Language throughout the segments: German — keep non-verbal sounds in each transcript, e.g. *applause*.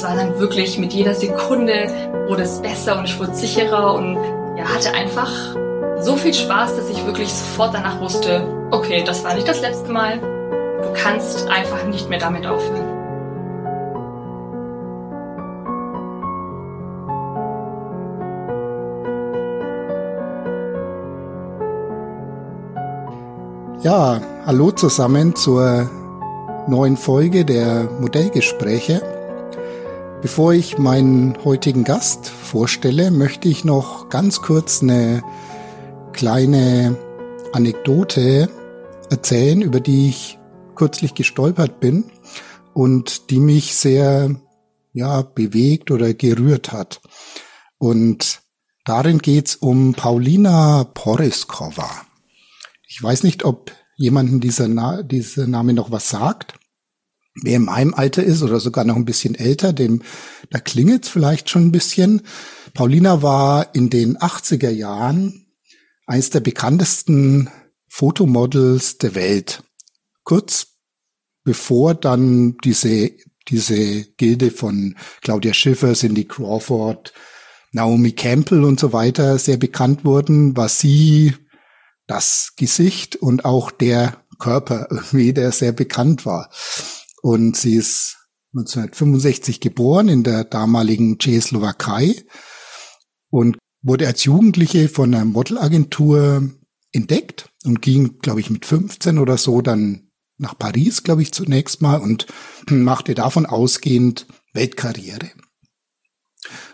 es war dann wirklich mit jeder Sekunde wurde es besser und ich wurde sicherer und ja, hatte einfach so viel Spaß, dass ich wirklich sofort danach wusste, okay, das war nicht das letzte Mal. Du kannst einfach nicht mehr damit aufhören. Ja, hallo zusammen zur neuen Folge der Modellgespräche. Bevor ich meinen heutigen Gast vorstelle, möchte ich noch ganz kurz eine kleine Anekdote erzählen, über die ich kürzlich gestolpert bin und die mich sehr ja, bewegt oder gerührt hat. Und darin geht's um Paulina Poriskova. Ich weiß nicht, ob jemanden dieser, Na dieser Name noch was sagt. Wer in meinem Alter ist oder sogar noch ein bisschen älter, dem, da klingelt's vielleicht schon ein bisschen. Paulina war in den 80er Jahren eines der bekanntesten Fotomodels der Welt. Kurz bevor dann diese, diese Gilde von Claudia Schiffer, Cindy Crawford, Naomi Campbell und so weiter sehr bekannt wurden, war sie das Gesicht und auch der Körper *laughs* irgendwie, der sehr bekannt war. Und sie ist 1965 geboren in der damaligen Tschechoslowakei und wurde als Jugendliche von einer Modelagentur entdeckt und ging, glaube ich, mit 15 oder so dann nach Paris, glaube ich, zunächst mal und *clears throat* machte davon ausgehend Weltkarriere.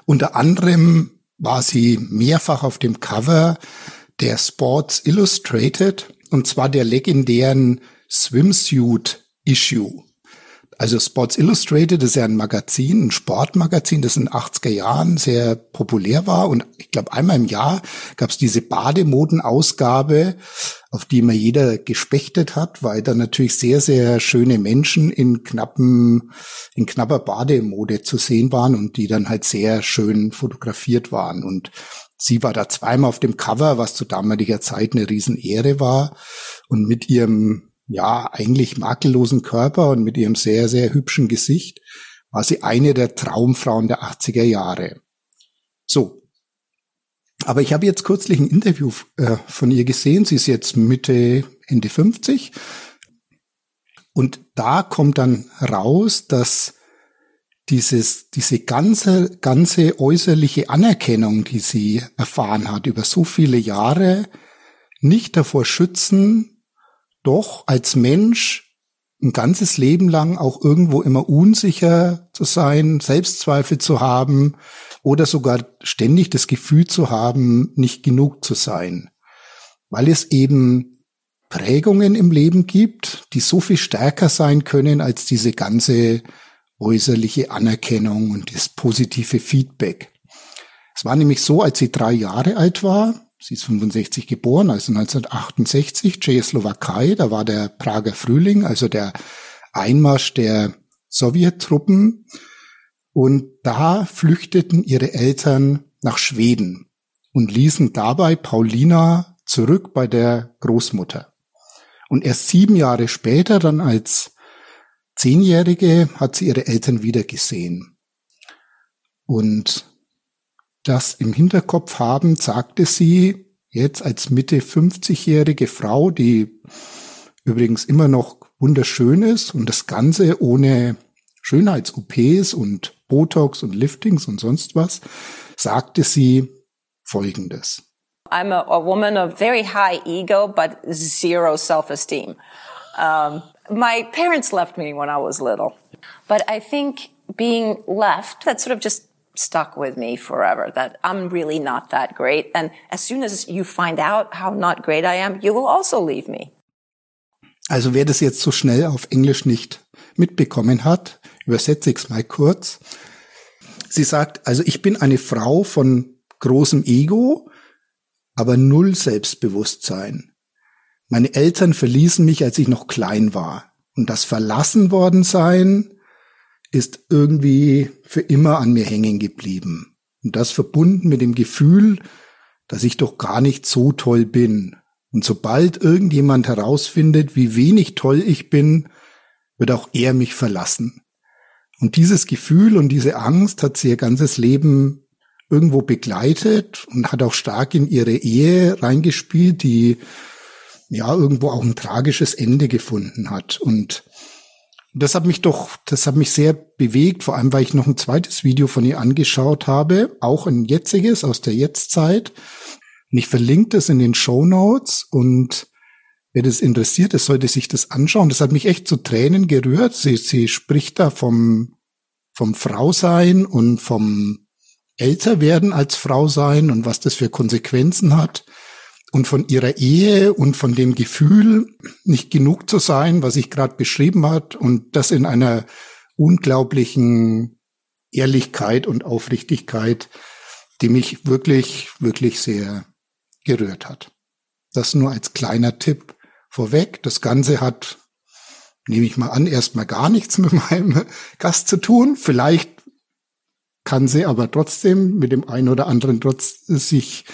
Unter anderem war sie mehrfach auf dem Cover der Sports Illustrated und zwar der legendären Swimsuit Issue. Also Sports Illustrated ist ja ein Magazin, ein Sportmagazin, das in den 80er Jahren sehr populär war. Und ich glaube, einmal im Jahr gab es diese Bademodenausgabe, auf die immer jeder gespechtet hat, weil da natürlich sehr, sehr schöne Menschen in knappen, in knapper Bademode zu sehen waren und die dann halt sehr schön fotografiert waren. Und Sie war da zweimal auf dem Cover, was zu damaliger Zeit eine Riesenehre war. Und mit ihrem, ja, eigentlich makellosen Körper und mit ihrem sehr, sehr hübschen Gesicht war sie eine der Traumfrauen der 80er Jahre. So. Aber ich habe jetzt kürzlich ein Interview äh, von ihr gesehen. Sie ist jetzt Mitte, Ende 50. Und da kommt dann raus, dass dieses, diese ganze, ganze äußerliche Anerkennung, die sie erfahren hat über so viele Jahre, nicht davor schützen, doch als Mensch ein ganzes Leben lang auch irgendwo immer unsicher zu sein, Selbstzweifel zu haben oder sogar ständig das Gefühl zu haben, nicht genug zu sein. Weil es eben Prägungen im Leben gibt, die so viel stärker sein können als diese ganze äußerliche Anerkennung und das positive Feedback. Es war nämlich so, als sie drei Jahre alt war, sie ist 65 geboren, also 1968, Tschechoslowakei, da war der Prager Frühling, also der Einmarsch der Sowjettruppen. Und da flüchteten ihre Eltern nach Schweden und ließen dabei Paulina zurück bei der Großmutter. Und erst sieben Jahre später, dann als Zehnjährige hat sie ihre Eltern wiedergesehen. Und das im Hinterkopf haben, sagte sie jetzt als Mitte 50-jährige Frau, die übrigens immer noch wunderschön ist und das Ganze ohne Schönheits-OPs und Botox und Liftings und sonst was, sagte sie Folgendes. I'm a, a woman of very high ego, but zero self-esteem. Um, my parents left me when I was little, but I think being left, that sort of just stuck with me forever that I'm really not that great. And as soon as you find out how not great I am, you will also leave me. Also wer das jetzt so schnell auf Englisch nicht mitbekommen hat, übersetze ich es mal kurz. Sie sagt, also ich bin eine Frau von großem Ego, aber null Selbstbewusstsein. Meine Eltern verließen mich, als ich noch klein war. Und das verlassen worden sein ist irgendwie für immer an mir hängen geblieben. Und das verbunden mit dem Gefühl, dass ich doch gar nicht so toll bin. Und sobald irgendjemand herausfindet, wie wenig toll ich bin, wird auch er mich verlassen. Und dieses Gefühl und diese Angst hat sie ihr ganzes Leben irgendwo begleitet und hat auch stark in ihre Ehe reingespielt, die ja irgendwo auch ein tragisches Ende gefunden hat. Und das hat mich doch, das hat mich sehr bewegt, vor allem weil ich noch ein zweites Video von ihr angeschaut habe, auch ein jetziges aus der Jetztzeit. Und ich verlinke das in den Show Notes und wer das interessiert, der sollte sich das anschauen. Das hat mich echt zu Tränen gerührt. Sie, sie spricht da vom, vom Frausein und vom Älterwerden als Frau sein und was das für Konsequenzen hat und von ihrer Ehe und von dem Gefühl, nicht genug zu sein, was ich gerade beschrieben hat und das in einer unglaublichen Ehrlichkeit und Aufrichtigkeit, die mich wirklich, wirklich sehr gerührt hat. Das nur als kleiner Tipp vorweg. Das Ganze hat, nehme ich mal an, erstmal gar nichts mit meinem *laughs* Gast zu tun. Vielleicht kann sie aber trotzdem mit dem einen oder anderen trotz sich,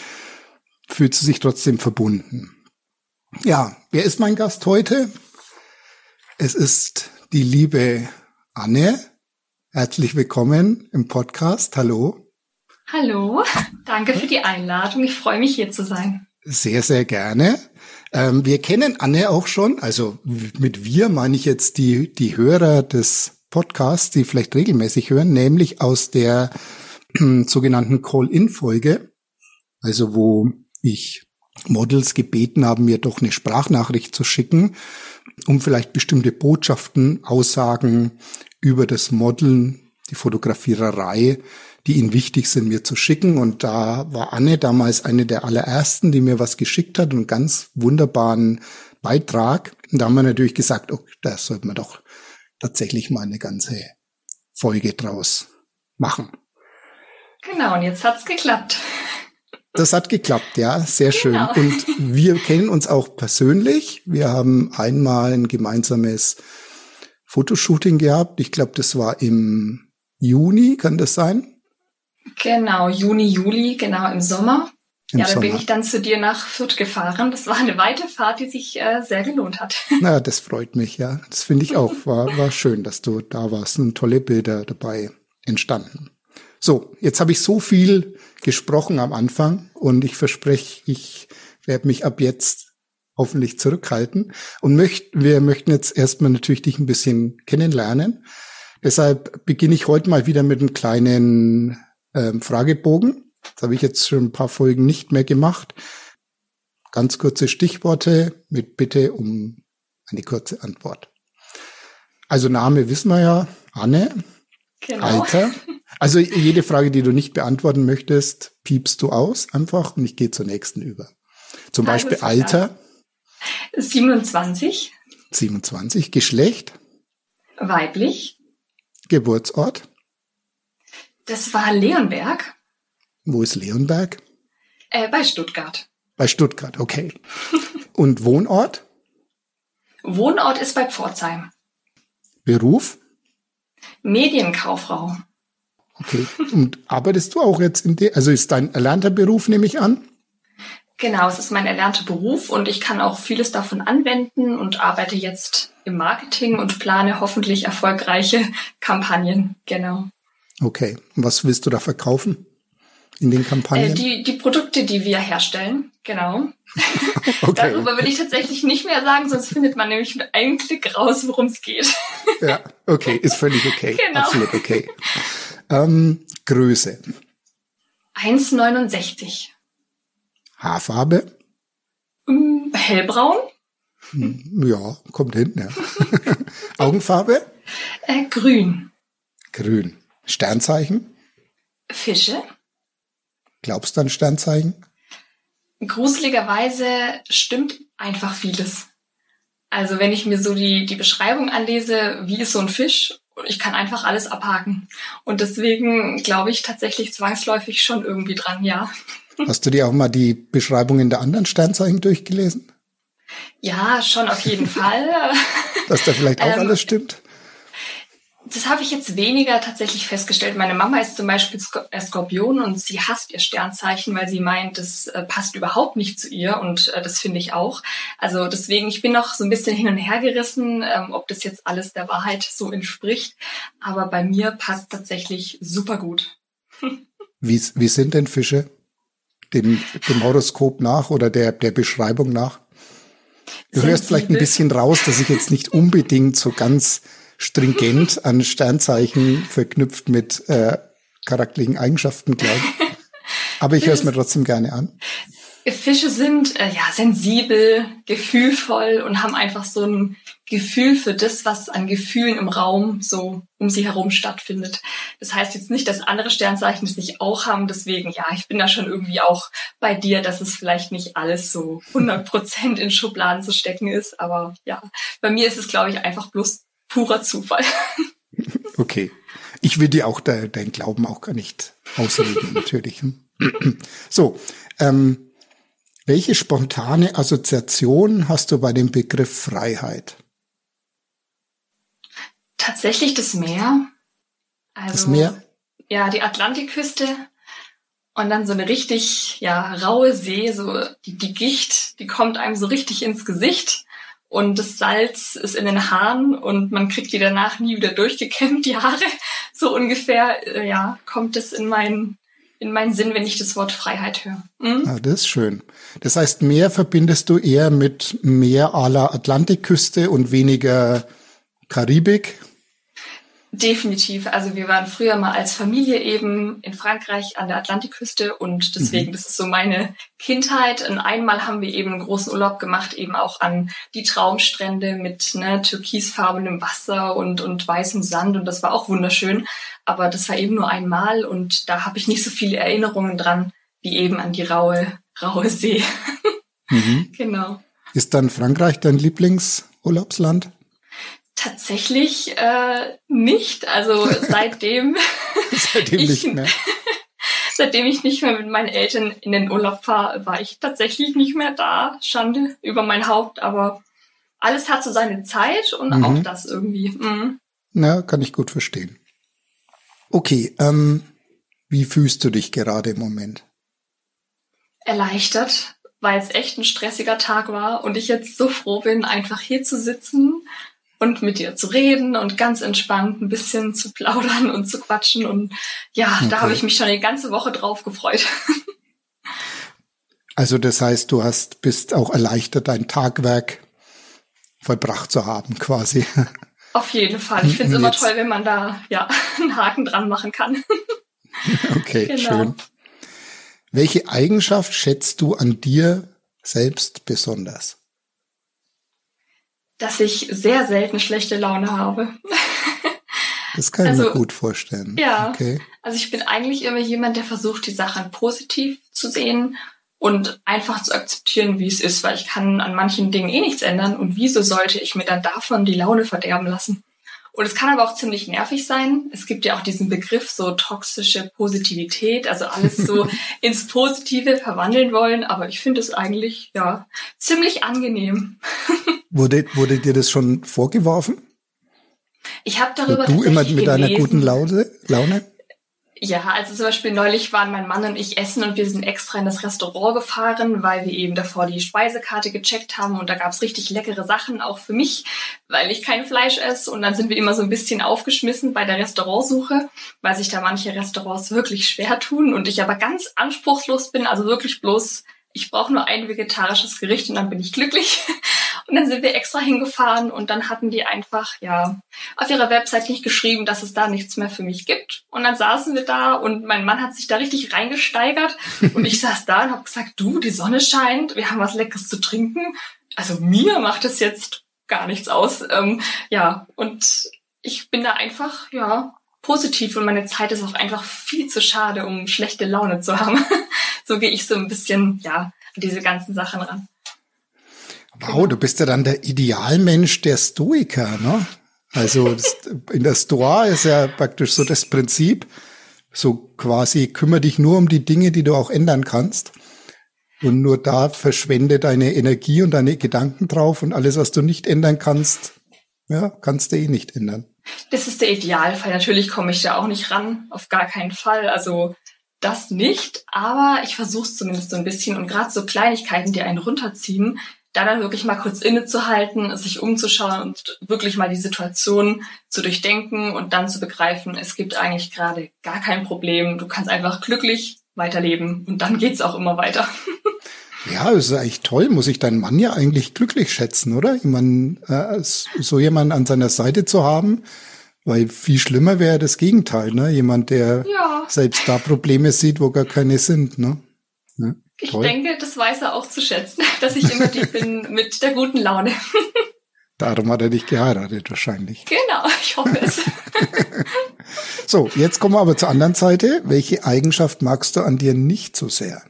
fühlt sie sich trotzdem verbunden. Ja, wer ist mein Gast heute? Es ist die liebe Anne. Herzlich willkommen im Podcast. Hallo. Hallo, danke für die Einladung. Ich freue mich hier zu sein. Sehr, sehr gerne. Ähm, wir kennen Anne auch schon. Also mit wir meine ich jetzt die, die Hörer des Podcasts, die vielleicht regelmäßig hören, nämlich aus der äh, *clears throat* sogenannten Call-In-Folge, also wo ich Models gebeten habe, mir doch eine Sprachnachricht zu schicken, um vielleicht bestimmte Botschaften, Aussagen über das Modeln, die Fotografiererei, die ihnen wichtig sind, mir zu schicken. Und da war Anne damals eine der allerersten, die mir was geschickt hat, einen ganz wunderbaren Beitrag. Und da haben wir natürlich gesagt, oh, da sollte man doch tatsächlich mal eine ganze Folge draus machen. Genau, und jetzt hat's geklappt. Das hat geklappt, ja, sehr schön. Genau. Und wir kennen uns auch persönlich. Wir haben einmal ein gemeinsames Fotoshooting gehabt. Ich glaube, das war im Juni, kann das sein? Genau, Juni, Juli, genau im Sommer. Im ja, da bin ich dann zu dir nach Fürth gefahren. Das war eine weite Fahrt, die sich äh, sehr gelohnt hat. *laughs* Na, das freut mich, ja. Das finde ich auch. War, war schön, dass du da warst und tolle Bilder dabei entstanden. So, jetzt habe ich so viel gesprochen am Anfang und ich verspreche, ich werde mich ab jetzt hoffentlich zurückhalten und möcht, wir möchten jetzt erstmal natürlich dich ein bisschen kennenlernen. Deshalb beginne ich heute mal wieder mit einem kleinen ähm, Fragebogen das habe ich jetzt schon ein paar Folgen nicht mehr gemacht. Ganz kurze Stichworte mit Bitte um eine kurze Antwort. Also Name wissen wir ja, Anne. Genau. Alter. Also jede Frage, die du nicht beantworten möchtest, piepst du aus einfach und ich gehe zur nächsten über. Zum also Beispiel Alter. 27. 27. Geschlecht. Weiblich. Geburtsort. Das war Leonberg. Wo ist Leonberg? Äh, bei Stuttgart. Bei Stuttgart, okay. Und Wohnort? Wohnort ist bei Pforzheim. Beruf? Medienkauffrau. Okay. Und arbeitest du auch jetzt in der, also ist dein erlernter Beruf, nehme ich an? Genau, es ist mein erlernter Beruf und ich kann auch vieles davon anwenden und arbeite jetzt im Marketing und plane hoffentlich erfolgreiche Kampagnen. Genau. Okay. Und was willst du da verkaufen? in den Kampagnen? Äh, die, die Produkte, die wir herstellen, genau. *laughs* okay. Darüber will ich tatsächlich nicht mehr sagen, sonst findet man nämlich mit einem Klick raus, worum es geht. ja, okay, ist völlig okay. *laughs* Genau. Absolut okay. Ähm, Größe. 1,69. Haarfarbe? Mm, hellbraun. Hm, ja, kommt hin, ja. *laughs* Augenfarbe? Äh, grün. Grün. Sternzeichen? Fische. Glaubst du an Sternzeichen? Gruseligerweise stimmt einfach vieles. Also wenn ich mir so die, die Beschreibung anlese, wie ist so ein Fisch, ich kann einfach alles abhaken. Und deswegen glaube ich tatsächlich zwangsläufig schon irgendwie dran, ja. *laughs* Hast du dir auch mal die Beschreibungen der anderen Sternzeichen durchgelesen? Ja, schon auf jeden Fall. Dass da vielleicht auch ähm, *laughs* alles stimmt? Das habe ich jetzt weniger tatsächlich festgestellt. Meine Mama ist zum Beispiel äh, Skorpion und sie hasst ihr Sternzeichen, weil sie meint, das äh, passt überhaupt nicht zu ihr und äh, das finde ich auch. Also deswegen, ich bin noch so ein bisschen hin und her gerissen, ähm, ob das jetzt alles der Wahrheit so entspricht. Aber bei mir passt tatsächlich super gut. *laughs* wie, wie sind denn Fische? Dem, dem Horoskop nach oder der, der Beschreibung nach? Du hörst vielleicht ein bisschen raus, dass ich jetzt nicht unbedingt so ganz stringent an Sternzeichen verknüpft mit äh, charakterlichen Eigenschaften glaube. *laughs* Aber ich höre es mir trotzdem gerne an. Fische sind äh, ja sensibel, gefühlvoll und haben einfach so ein Gefühl für das, was an Gefühlen im Raum so um sie herum stattfindet. Das heißt jetzt nicht, dass andere Sternzeichen es nicht auch haben. Deswegen, ja, ich bin da schon irgendwie auch bei dir, dass es vielleicht nicht alles so 100 Prozent in Schubladen zu stecken ist. Aber ja, bei mir ist es, glaube ich, einfach bloß purer Zufall. Okay. Ich will dir auch de deinen Glauben auch gar nicht auslegen, *laughs* natürlich. *clears throat* So, ähm, welche spontane Assoziation hast du bei dem Begriff Freiheit? Tatsächlich das Meer. Also, das Meer? Ja, die Atlantikküste und dann so eine richtig, ja, raue See, so die, die Gicht, die kommt einem so richtig ins Gesicht und das Salz ist in den Haaren und man kriegt die danach nie wieder durchgekämmt, die Haare. So ungefähr, äh, ja, kommt es in meinen in meinen Sinn, wenn ich das Wort Freiheit höre. Mhm. Ah, das ist schön. Das heißt, Meer verbindest du eher mit Meer aller Atlantikküste und weniger Karibik? Definitiv. Also wir waren früher mal als Familie eben in Frankreich an der Atlantikküste und deswegen, mhm. das ist so meine Kindheit. Und einmal haben wir eben einen großen Urlaub gemacht, eben auch an die Traumstrände mit ne, türkisfarbenem Wasser und, und weißem Sand und das war auch wunderschön. Aber das war eben nur einmal und da habe ich nicht so viele Erinnerungen dran, wie eben an die raue, raue See. *laughs* Mhm. genau. Ist dann Frankreich dein Lieblingsurlaubsland? Tatsächlich äh, nicht. Also *laughs* seitdem, *laughs* seitdem ich, nicht mehr. *laughs* seitdem ich nicht mehr mit meinen Eltern in den Urlaub fahre, war ich tatsächlich nicht mehr da. Schande über mein Haupt, aber alles hat so seine Zeit und mhm. auch das irgendwie. Mhm. Na, kann ich gut verstehen. Okay, ähm, wie fühlst du dich gerade im Moment? Erleichtert, weil es echt ein stressiger Tag war und ich jetzt so froh bin, einfach hier zu sitzen und mit dir zu reden und ganz entspannt ein bisschen zu plaudern und zu quatschen. Und ja, okay. da habe ich mich schon die ganze Woche drauf gefreut. *laughs* Also das heißt, du hast, bist auch erleichtert, dein Tagwerk vollbracht zu haben, quasi. *laughs* Auf jeden Fall. Ich finde es immer toll, wenn man da ja *laughs* einen Haken dran machen kann. Okay, genau. schön. Welche Eigenschaft schätzt du an dir selbst besonders? Dass ich sehr selten schlechte Laune habe. *laughs* Das kann ich also, mir gut vorstellen. Ja. Okay. Also ich bin eigentlich immer jemand, der versucht, die Sachen positiv zu sehen und einfach zu akzeptieren, wie es ist, weil ich kann an manchen Dingen eh nichts ändern und wieso sollte ich mir dann davon die Laune verderben lassen? Und es kann aber auch ziemlich nervig sein. Es gibt ja auch diesen Begriff so toxische Positivität, also alles so *laughs* ins Positive verwandeln wollen. Aber ich finde es eigentlich, ja, ziemlich angenehm. *laughs* Wurde, wurde dir das schon vorgeworfen? Ich habe darüber Du immer mit deiner guten Laune? Laune? Ja, also zum Beispiel neulich waren mein Mann und ich essen und wir sind extra in das Restaurant gefahren, weil wir eben davor die Speisekarte gecheckt haben und da gab's richtig leckere Sachen, auch für mich, weil ich kein Fleisch esse. Und dann sind wir immer so ein bisschen aufgeschmissen bei der Restaurantsuche, weil sich da manche Restaurants wirklich schwer tun und ich aber ganz anspruchslos bin, also wirklich bloß, ich brauche nur ein vegetarisches Gericht und dann bin ich glücklich. *laughs* Und dann sind wir extra hingefahren und dann hatten die einfach, ja, auf ihrer Website nicht geschrieben, dass es da nichts mehr für mich gibt. Und dann saßen wir da und mein Mann hat sich da richtig reingesteigert und ich saß da und habe gesagt, du, die Sonne scheint, wir haben was Leckeres zu trinken. Also mir macht es jetzt gar nichts aus. Ähm, ja, und ich bin da einfach, ja, positiv und meine Zeit ist auch einfach viel zu schade, um schlechte Laune zu haben. *laughs* so gehe ich so ein bisschen, ja, an diese ganzen Sachen ran. Wow, du bist ja dann der Idealmensch der Stoiker, ne? Also in der Stoa ist ja praktisch so das Prinzip, so quasi kümmere dich nur um die Dinge, die du auch ändern kannst. Und nur da verschwende deine Energie und deine Gedanken drauf und alles, was du nicht ändern kannst, ja, kannst du eh nicht ändern. Das ist der Idealfall. Natürlich komme ich da auch nicht ran, auf gar keinen Fall. Also das nicht, aber ich versuche es zumindest so ein bisschen und gerade so Kleinigkeiten, die einen runterziehen, da dann wirklich mal kurz innezuhalten, sich umzuschauen und wirklich mal die Situation zu durchdenken und dann zu begreifen, es gibt eigentlich gerade gar kein Problem. Du kannst einfach glücklich weiterleben und dann geht's auch immer weiter. *laughs* Ja, das ist eigentlich toll. Muss ich deinen Mann ja eigentlich glücklich schätzen, oder? Ich meine, äh, so jemanden an seiner Seite zu haben, weil viel schlimmer wäre das Gegenteil, ne? Jemand, der ja. selbst da Probleme sieht, wo gar keine sind, ne? Ja, ich denke, das weiß er auch zu schätzen, *laughs* dass ich immer die bin mit der guten Laune. *laughs* Darum hat er dich geheiratet wahrscheinlich. Genau, ich hoffe es. *laughs* so, jetzt kommen wir aber zur anderen Seite. Welche Eigenschaft magst du an dir nicht so sehr?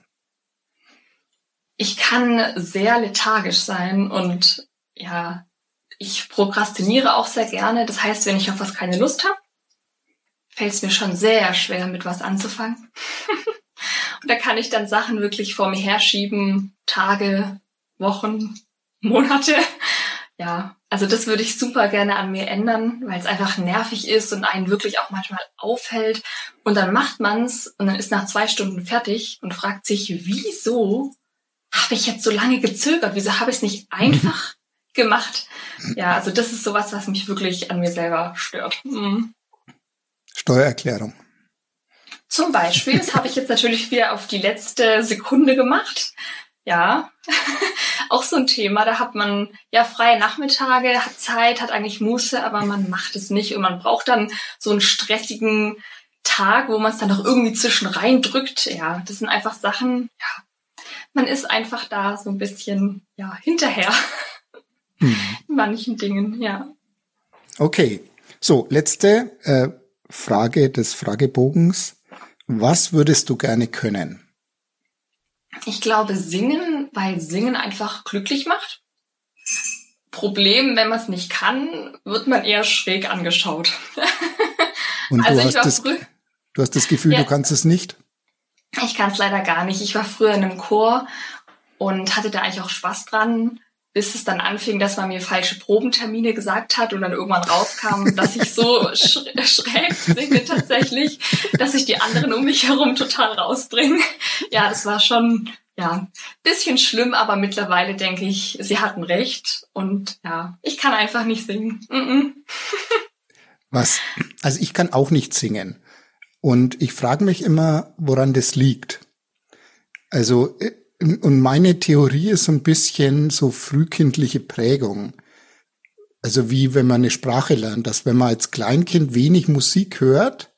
Ich kann sehr lethargisch sein und ja, ich prokrastiniere auch sehr gerne. Das heißt, wenn ich auf was keine Lust habe, fällt es mir schon sehr schwer, mit was anzufangen. Da kann ich dann Sachen wirklich vor mir herschieben, Tage, Wochen, Monate. Ja, also das würde ich super gerne an mir ändern, weil es einfach nervig ist und einen wirklich auch manchmal aufhält. Und dann macht man's und dann ist nach zwei Stunden fertig und fragt sich, wieso habe ich jetzt so lange gezögert? Wieso habe ich es nicht einfach *laughs* gemacht. Ja, also das ist sowas, was mich wirklich an mir selber stört. Mhm. Steuererklärung. Zum Beispiel, das habe ich jetzt natürlich wieder auf die letzte Sekunde gemacht. Ja, *laughs* auch so ein Thema. Da hat man ja freie Nachmittage, hat Zeit, hat eigentlich Muße, aber man macht es nicht und man braucht dann so einen stressigen Tag, wo man es dann noch irgendwie zwischen rein drückt. Ja, das sind einfach Sachen, ja, man ist einfach da so ein bisschen, ja, hinterher. Mhm. manchen Dingen, ja. Okay, so letzte äh, Frage des Fragebogens. Was würdest du gerne können? Ich glaube singen, weil singen einfach glücklich macht. Problem, wenn man es nicht kann, wird man eher schräg angeschaut. *laughs* Und also du, hast das, du hast das Gefühl, ja, du kannst es nicht? Ich kann es leider gar nicht. Ich war früher in einem Chor und hatte da eigentlich auch Spaß dran bis es dann anfing, dass man mir falsche Probentermine gesagt hat und dann irgendwann rauskam, dass ich so *laughs* sch schräg singe tatsächlich, dass ich die anderen um mich herum total rausbringe. Ja, das war schon ja bisschen schlimm, aber mittlerweile denke ich, sie hatten recht und ja, ich kann einfach nicht singen. Mm -mm. *laughs* Was? Also ich kann auch nicht singen und ich frage mich immer, woran das liegt. Also äh, und meine Theorie ist so ein bisschen so frühkindliche Prägung. Also wie wenn man eine Sprache lernt, dass wenn man als Kleinkind wenig Musik hört,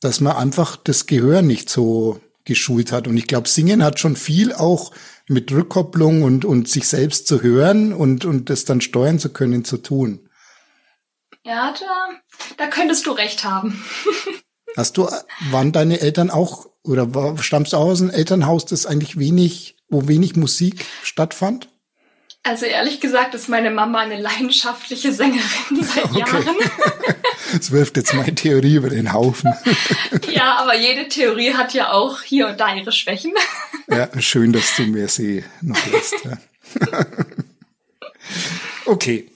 dass man einfach das Gehör nicht so geschult hat. Und ich glaube, Singen hat schon viel auch mit Rückkopplung und, und sich selbst zu hören und, und das dann steuern zu können zu tun. Ja, da, da könntest du recht haben. *laughs* Hast du, waren deine Eltern auch oder war, stammst du aus einem Elternhaus, das eigentlich wenig, wo wenig Musik stattfand? Also ehrlich gesagt ist meine Mama eine leidenschaftliche Sängerin *laughs* seit okay. Jahren. *laughs* Das wirft jetzt meine Theorie über den Haufen. *laughs* Ja, aber jede Theorie hat ja auch hier und da ihre Schwächen. Ja, schön, dass du mir sie noch lässt. Ja. Okay,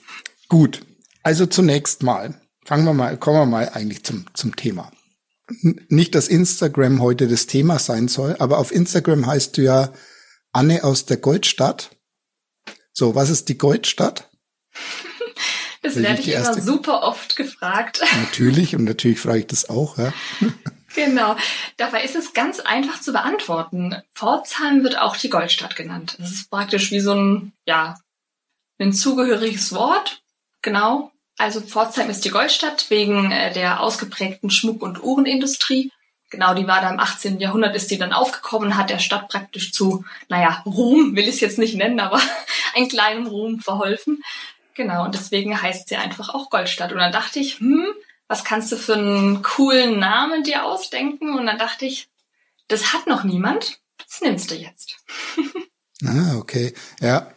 gut. Also zunächst mal, fangen wir mal, kommen wir mal eigentlich zum, zum Thema nicht, dass Instagram heute das Thema sein soll, aber auf Instagram heißt du ja Anne aus der Goldstadt. So, was ist die Goldstadt? *laughs* Das werde ich immer super oft gefragt. *laughs* Natürlich, und natürlich frage ich das auch, ja. *laughs* Genau. Dabei ist es ganz einfach zu beantworten. Pforzheim wird auch die Goldstadt genannt. Das ist praktisch wie so ein, ja, ein zugehöriges Wort. Genau. Also Pforzheim ist die Goldstadt wegen äh, der ausgeprägten Schmuck- und Uhrenindustrie. Genau, die war da im 18. Jahrhundert, ist die dann aufgekommen, hat der Stadt praktisch zu, naja, Ruhm will ich es jetzt nicht nennen, aber *laughs* einen kleinen Ruhm verholfen. Genau, und deswegen heißt sie einfach auch Goldstadt. Und dann dachte ich, hm, was kannst du für einen coolen Namen dir ausdenken? Und dann dachte ich, das hat noch niemand, das nimmst du jetzt. *laughs* ah, okay. Ja,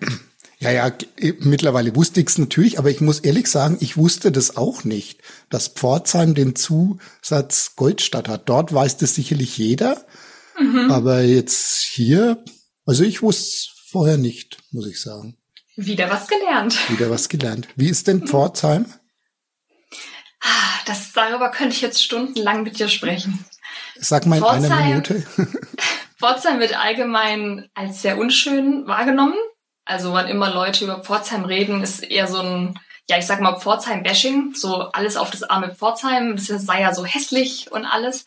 ja, ja, mittlerweile wusste ich es natürlich, aber ich muss ehrlich sagen, ich wusste das auch nicht, dass Pforzheim den Zusatz Goldstadt hat. Dort weiß das sicherlich jeder, mhm. aber jetzt hier, also ich wusste es vorher nicht, muss ich sagen. Wieder was gelernt. Wieder was gelernt. Wie ist denn Pforzheim? Ah, das, darüber könnte ich jetzt stundenlang mit dir sprechen. Sag mal in Pforzheim, einer Minute. *laughs* *laughs* Pforzheim wird allgemein als sehr unschön wahrgenommen. Also wann immer Leute über Pforzheim reden, ist eher so ein, ja, ich sag mal Pforzheim-Bashing, so alles auf das arme Pforzheim, das sei ja so hässlich und alles.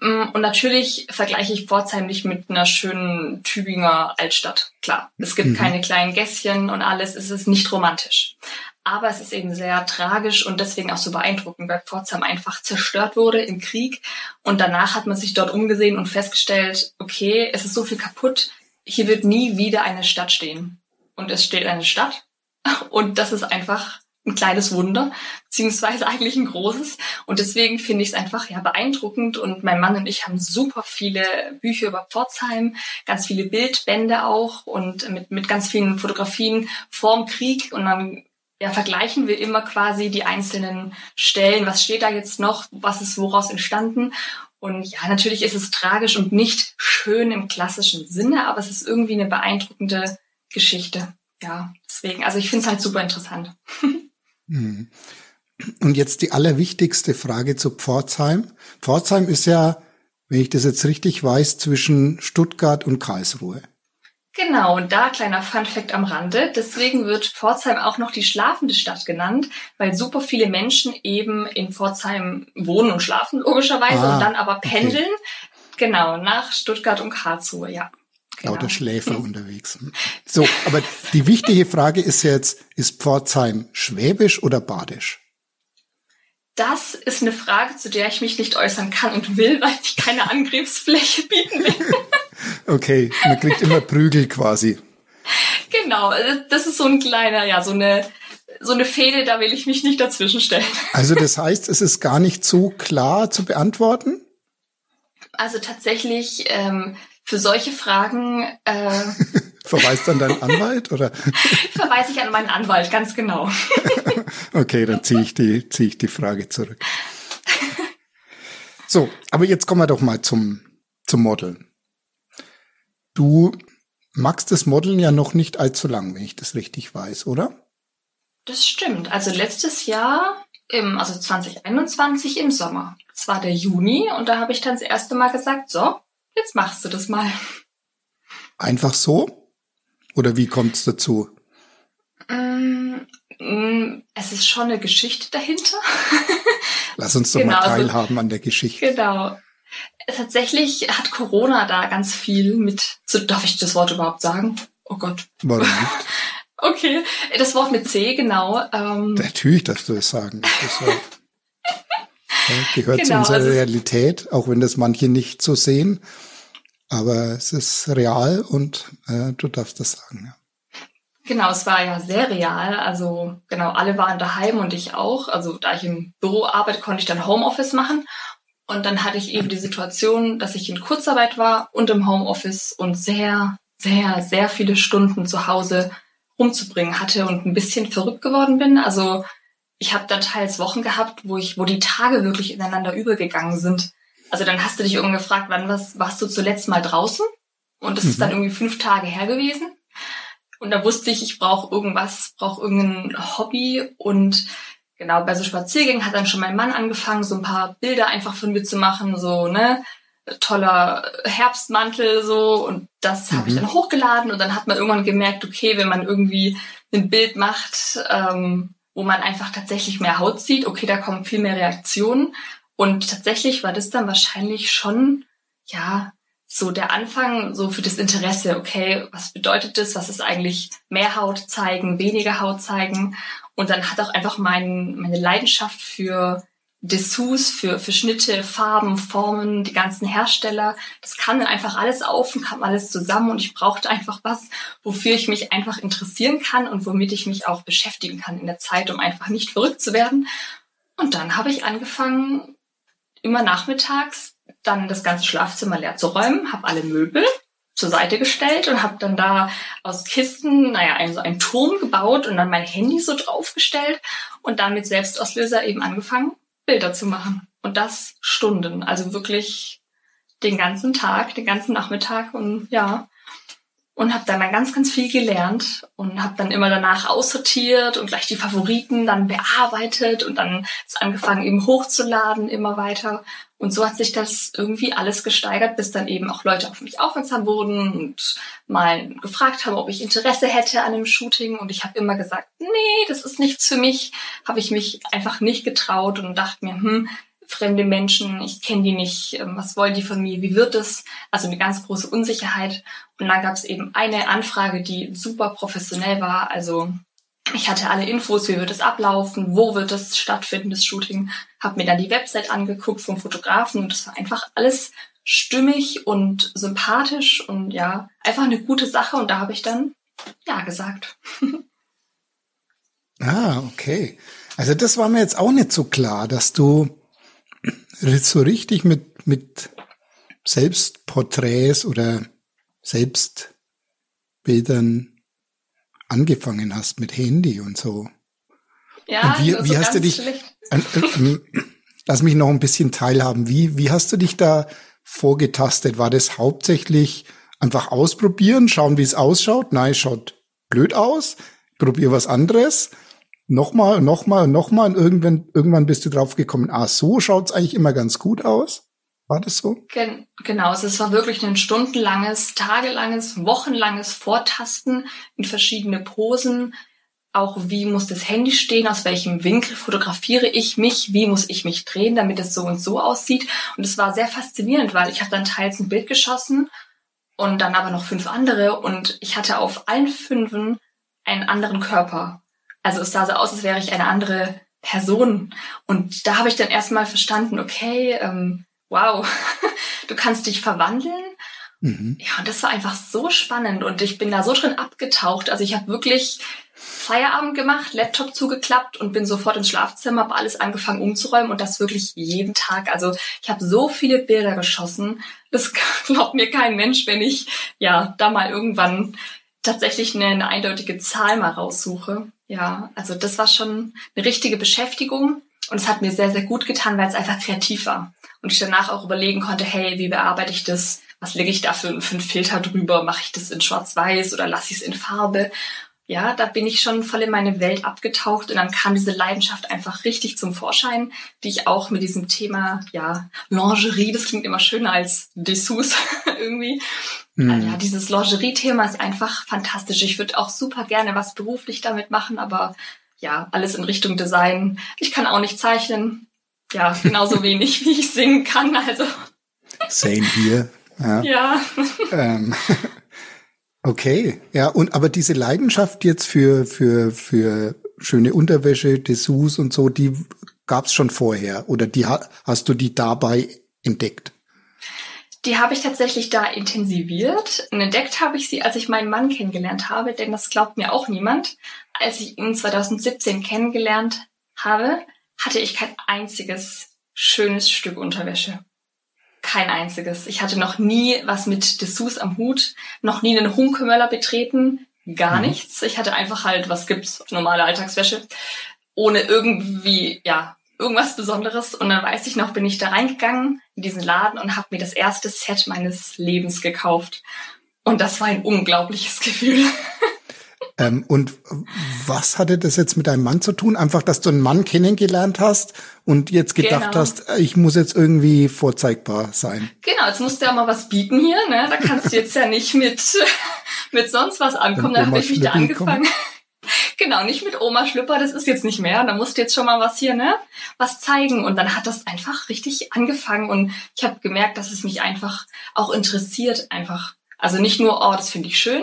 Mm, und natürlich vergleiche ich Pforzheim nicht mit einer schönen Tübinger Altstadt. Klar, es gibt mhm. keine kleinen Gässchen und alles, es ist nicht romantisch. Aber es ist eben sehr tragisch und deswegen auch so beeindruckend, weil Pforzheim einfach zerstört wurde im Krieg. Und danach hat man sich dort umgesehen und festgestellt, okay, es ist so viel kaputt, hier wird nie wieder eine Stadt stehen. Und es steht eine Stadt. *laughs* Und das ist einfach ein kleines Wunder, beziehungsweise eigentlich ein großes. Und deswegen finde ich es einfach ja beeindruckend. Und mein Mann und ich haben super viele Bücher über Pforzheim, ganz viele Bildbände auch und mit, mit ganz vielen Fotografien vorm Krieg. Und dann ja, vergleichen wir immer quasi die einzelnen Stellen. Was steht da jetzt noch? Was ist woraus entstanden? Und ja, natürlich ist es tragisch und nicht schön im klassischen Sinne, aber es ist irgendwie eine beeindruckende Geschichte. Ja, deswegen, also ich finde es halt super interessant. *laughs* Mhm. Und jetzt die allerwichtigste Frage zu Pforzheim. Pforzheim ist ja, wenn ich das jetzt richtig weiß, zwischen Stuttgart und Karlsruhe. Genau, und da kleiner Funfact am Rande. Deswegen wird Pforzheim auch noch die schlafende Stadt genannt, weil super viele Menschen eben in Pforzheim wohnen und schlafen, logischerweise, ah, und dann aber pendeln. Okay. Genau, nach Stuttgart und Karlsruhe, ja. Genau. Lauter Schläfer unterwegs. So, aber die wichtige Frage ist jetzt, ist Pforzheim schwäbisch oder badisch? Das ist eine Frage, zu der ich mich nicht äußern kann und will, weil ich keine Angriffsfläche bieten will. *laughs* okay, man kriegt immer Prügel quasi. Genau, das ist so ein kleiner, ja, so eine, so eine Fehde, da will ich mich nicht dazwischen stellen. Also das heißt, es ist gar nicht so klar zu beantworten? Also tatsächlich, ähm, für solche Fragen äh, *laughs* Verweist dann dein Anwalt oder? *laughs* Verweise ich an meinen Anwalt, ganz genau. *laughs* okay, dann ziehe ich die ziehe ich die Frage zurück. So, aber jetzt kommen wir doch mal zum zum Modeln. Du magst das Modeln ja noch nicht allzu lang, wenn ich das richtig weiß, oder? Das stimmt. Also letztes Jahr im also 2021 im Sommer. Es war der Juni und da habe ich dann das erste Mal gesagt, so, Jetzt machst du das mal. Einfach so? Oder wie kommt es dazu? Mm, mm, es ist schon eine Geschichte dahinter. *laughs* Lass uns doch genau, mal teilhaben an der Geschichte. Genau. Tatsächlich hat Corona da ganz viel mit. So, darf ich das Wort überhaupt sagen? Oh Gott. Warum nicht? *laughs* okay, das Wort mit C, genau. Ähm, Natürlich darfst du es sagen. Das *laughs* ja, gehört genau, zu unserer also Realität, auch wenn das manche nicht so sehen. Aber es ist real und äh, du darfst das sagen. Ja. Genau, es war ja sehr real. Also genau, alle waren daheim und ich auch. Also da ich im Büro arbeite, konnte ich dann Homeoffice machen. Und dann hatte ich eben die Situation, dass ich in Kurzarbeit war und im Homeoffice und sehr, sehr, sehr viele Stunden zu Hause rumzubringen hatte und ein bisschen verrückt geworden bin. Also ich habe dann teils Wochen gehabt, wo ich, wo die Tage wirklich ineinander übergegangen sind. Also dann hast du dich irgendwann gefragt, wann was, warst du zuletzt mal draußen? Und das mhm. ist dann mhm. irgendwie fünf Tage her gewesen. Und da wusste ich, ich brauche irgendwas, brauche irgendein Hobby. Und genau, bei so Spaziergängen hat dann schon mein Mann angefangen, so ein paar Bilder einfach von mir zu machen, so, ne, toller Herbstmantel, so. Und das mhm. habe ich dann hochgeladen und dann hat man irgendwann gemerkt, okay, wenn man irgendwie ein Bild macht, ähm, wo man einfach tatsächlich mehr Haut sieht, okay, da kommen viel mehr Reaktionen. Und tatsächlich war das dann wahrscheinlich schon, ja, so der Anfang so für das Interesse, okay, was bedeutet das? Was ist eigentlich mehr Haut zeigen, weniger Haut zeigen? Und dann hat auch einfach mein, meine Leidenschaft für Dessous, für, für Schnitte, Farben, Formen, die ganzen Hersteller, das kam dann einfach alles auf und kam alles zusammen und ich brauchte einfach was, wofür ich mich einfach interessieren kann und womit ich mich auch beschäftigen kann in der Zeit, um einfach nicht verrückt zu werden. Und dann habe ich angefangen, immer nachmittags dann das ganze Schlafzimmer leer zu räumen, habe alle Möbel zur Seite gestellt und habe dann da aus Kisten, naja, einen, so einen Turm gebaut und dann mein Handy so draufgestellt und dann mit Selbstauslöser eben angefangen, Bilder zu machen. Und das Stunden, also wirklich den ganzen Tag, den ganzen Nachmittag und ja. Und habe dann, dann ganz, ganz viel gelernt und habe dann immer danach aussortiert und gleich die Favoriten dann bearbeitet und dann ist angefangen eben hochzuladen immer weiter. Und so hat sich das irgendwie alles gesteigert, bis dann eben auch Leute auf mich aufmerksam wurden und mal gefragt haben, ob ich Interesse hätte an einem Shooting. Und ich habe immer gesagt, nee, das ist nichts für mich. Habe ich mich einfach nicht getraut und dachte mir, hm, fremde Menschen, ich kenne die nicht, ähm, was wollen die von mir, wie wird es? Also eine ganz große Unsicherheit. Und dann gab es eben eine Anfrage, die super professionell war. Also ich hatte alle Infos, wie wird es ablaufen, wo wird es stattfinden, das Shooting, habe mir dann die Website angeguckt vom Fotografen und es war einfach alles stimmig und sympathisch und ja, einfach eine gute Sache und da habe ich dann ja gesagt. *laughs* ah, okay. Also das war mir jetzt auch nicht so klar, dass du so richtig mit, mit Selbstporträts oder Selbstbildern angefangen hast mit Handy und so. Ja, und wie, also wie hast du dich, äh, äh, lass mich noch ein bisschen teilhaben, wie, wie hast du dich da vorgetastet? War das hauptsächlich einfach ausprobieren, schauen, wie es ausschaut? Nein, schaut blöd aus. Probier was anderes nochmal, nochmal, nochmal und irgendwann, irgendwann bist du drauf gekommen, ah, so schaut's eigentlich immer ganz gut aus. War das so? Gen genau, also es war wirklich ein stundenlanges, tagelanges, wochenlanges Vortasten in verschiedene Posen. Auch wie muss das Handy stehen, aus welchem Winkel fotografiere ich mich, wie muss ich mich drehen, damit es so und so aussieht. Und es war sehr faszinierend, weil ich habe dann teils ein Bild geschossen und dann aber noch fünf andere und ich hatte auf allen fünfen einen anderen Körper. Also es sah so aus, als wäre ich eine andere Person. Und da habe ich dann erstmal verstanden, okay, ähm, wow, *laughs* du kannst dich verwandeln. Mhm. Ja, und das war einfach so spannend und ich bin da so drin abgetaucht. Also ich habe wirklich Feierabend gemacht, Laptop zugeklappt und bin sofort ins Schlafzimmer, habe alles angefangen umzuräumen und das wirklich jeden Tag. Also ich habe so viele Bilder geschossen, das *laughs* glaubt mir kein Mensch, wenn ich ja da mal irgendwann tatsächlich eine, eine eindeutige Zahl mal raussuche. Ja, also das war schon eine richtige Beschäftigung und es hat mir sehr, sehr gut getan, weil es einfach kreativ war. Und ich danach auch überlegen konnte, hey, wie bearbeite ich das? Was lege ich da für, für einen Filter drüber? Mache ich das in Schwarz-Weiß oder lasse ich es in Farbe? Ja, da bin ich schon voll in meine Welt abgetaucht und dann kam diese Leidenschaft einfach richtig zum Vorschein, die ich auch mit diesem Thema, ja, Lingerie, das klingt immer schöner als Dessous *laughs* irgendwie, Mhm. Ja, dieses Lingerie-Thema ist einfach fantastisch. Ich würde auch super gerne was beruflich damit machen, aber ja, alles in Richtung Design. Ich kann auch nicht zeichnen. Ja, genauso *laughs* wenig, wie ich singen kann. Also. Same hier. Ja. ja. Ähm, *laughs* okay, ja, und aber diese Leidenschaft jetzt für, für, für schöne Unterwäsche, Dessous und so, die gab's schon vorher oder die hast du die dabei entdeckt? Die habe ich tatsächlich da intensiviert. Und entdeckt habe ich sie, als ich meinen Mann kennengelernt habe, denn das glaubt mir auch niemand. Als ich ihn 2017 kennengelernt habe, hatte ich kein einziges schönes Stück Unterwäsche. Kein einziges. Ich hatte noch nie was mit Dessous am Hut, noch nie einen Hunkemöller betreten, gar mhm. nichts. Ich hatte einfach halt, was gibt's, normale Alltagswäsche, ohne irgendwie, ja, irgendwas Besonderes. Und dann weiß ich noch, bin ich da reingegangen in diesen Laden und habe mir das erste Set meines Lebens gekauft. Und das war ein unglaubliches *laughs* Gefühl. Ähm, und was hatte das jetzt mit deinem Mann zu tun? Einfach, dass du einen Mann kennengelernt hast und jetzt gedacht genau. hast, ich muss jetzt irgendwie vorzeigbar sein. Genau, jetzt musst du ja mal was bieten hier, ne? Da kannst du jetzt ja nicht mit, *laughs* mit sonst was ankommen. Da habe ich mich da angefangen. Kommen. *laughs* Genau, nicht mit Oma Schlüpper, das ist jetzt nicht mehr. Da musst du jetzt schon mal was hier, ne? Was zeigen. Und dann hat das einfach richtig angefangen und ich habe gemerkt, dass es mich einfach auch interessiert, einfach. Also nicht nur, oh, das finde ich schön,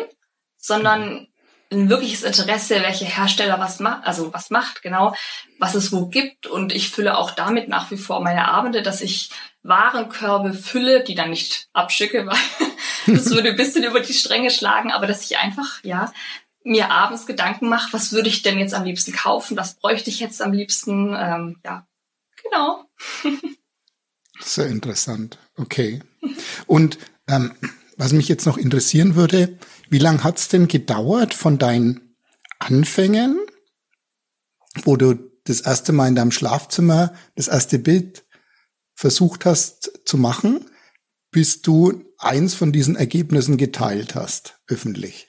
sondern ein wirkliches Interesse, welche Hersteller was macht, also was macht, genau, was es wo gibt. Und ich fülle auch damit nach wie vor meine Abende, dass ich Warenkörbe fülle, die dann nicht abschicke, *laughs* weil das würde ein bisschen über die Stränge schlagen, aber dass ich einfach, ja, mir abends Gedanken mache, was würde ich denn jetzt am liebsten kaufen, was bräuchte ich jetzt am liebsten, ähm, ja, genau. *laughs* Sehr interessant. Okay. Und ähm, was mich jetzt noch interessieren würde, wie lange hat's denn gedauert von deinen Anfängen, wo du das erste Mal in deinem Schlafzimmer das erste Bild versucht hast zu machen, bis du eins von diesen Ergebnissen geteilt hast, öffentlich?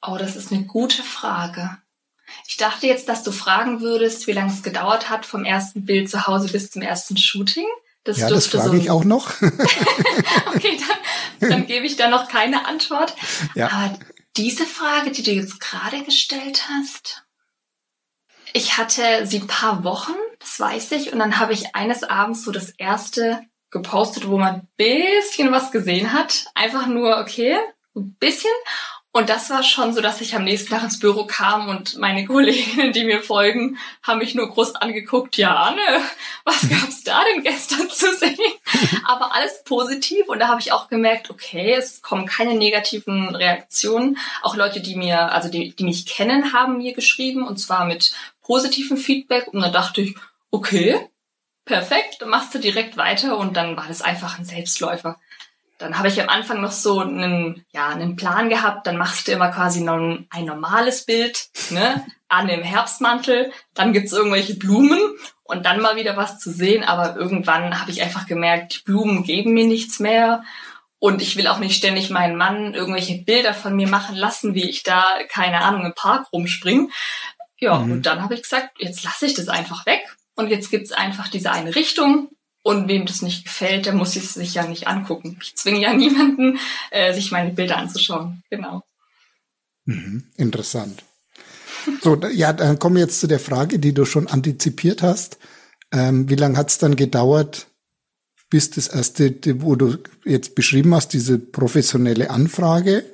Oh, das ist eine gute Frage. Ich dachte jetzt, dass du fragen würdest, wie lange es gedauert hat vom ersten Bild zu Hause bis zum ersten Shooting. Das ja, das frage so ich auch noch. *laughs* okay, dann, dann gebe ich da noch keine Antwort. Ja. Aber diese Frage, die du jetzt gerade gestellt hast, ich hatte sie ein paar Wochen, das weiß ich, und dann habe ich eines Abends so das erste gepostet, wo man ein bisschen was gesehen hat. Einfach nur, okay, ein bisschen. Und das war schon so, dass ich am nächsten Tag ins Büro kam und meine Kolleginnen, die mir folgen, haben mich nur groß angeguckt. Ja, Anne, was gab's da denn gestern zu sehen? Aber alles positiv und da habe ich auch gemerkt, okay, es kommen keine negativen Reaktionen. Auch Leute, die mir, also die, die mich kennen, haben mir geschrieben und zwar mit positivem Feedback und dann dachte ich, okay, perfekt, machst du direkt weiter und dann war das einfach ein Selbstläufer dann habe ich am Anfang noch so einen, ja, einen Plan gehabt, dann machst du immer quasi noch ein normales Bild, ne, an dem Herbstmantel, dann gibt's irgendwelche Blumen und dann mal wieder was zu sehen, aber irgendwann habe ich einfach gemerkt, die Blumen geben mir nichts mehr. Und ich will auch nicht ständig meinen Mann irgendwelche Bilder von mir machen lassen, wie ich da, keine Ahnung, im Park rumspringe. Ja, mhm. und dann habe ich gesagt, jetzt lasse ich das einfach weg. Und jetzt gibt's einfach diese eine Richtung und wem das nicht gefällt, der muss es sich ja nicht angucken. Ich zwinge ja niemanden, äh, sich meine Bilder anzuschauen. Genau. Mhm, interessant. So, ja, dann kommen wir jetzt zu der Frage, die du schon antizipiert hast. Ähm, wie lange hat es dann gedauert, bis das erste, wo du jetzt beschrieben hast, diese professionelle Anfrage,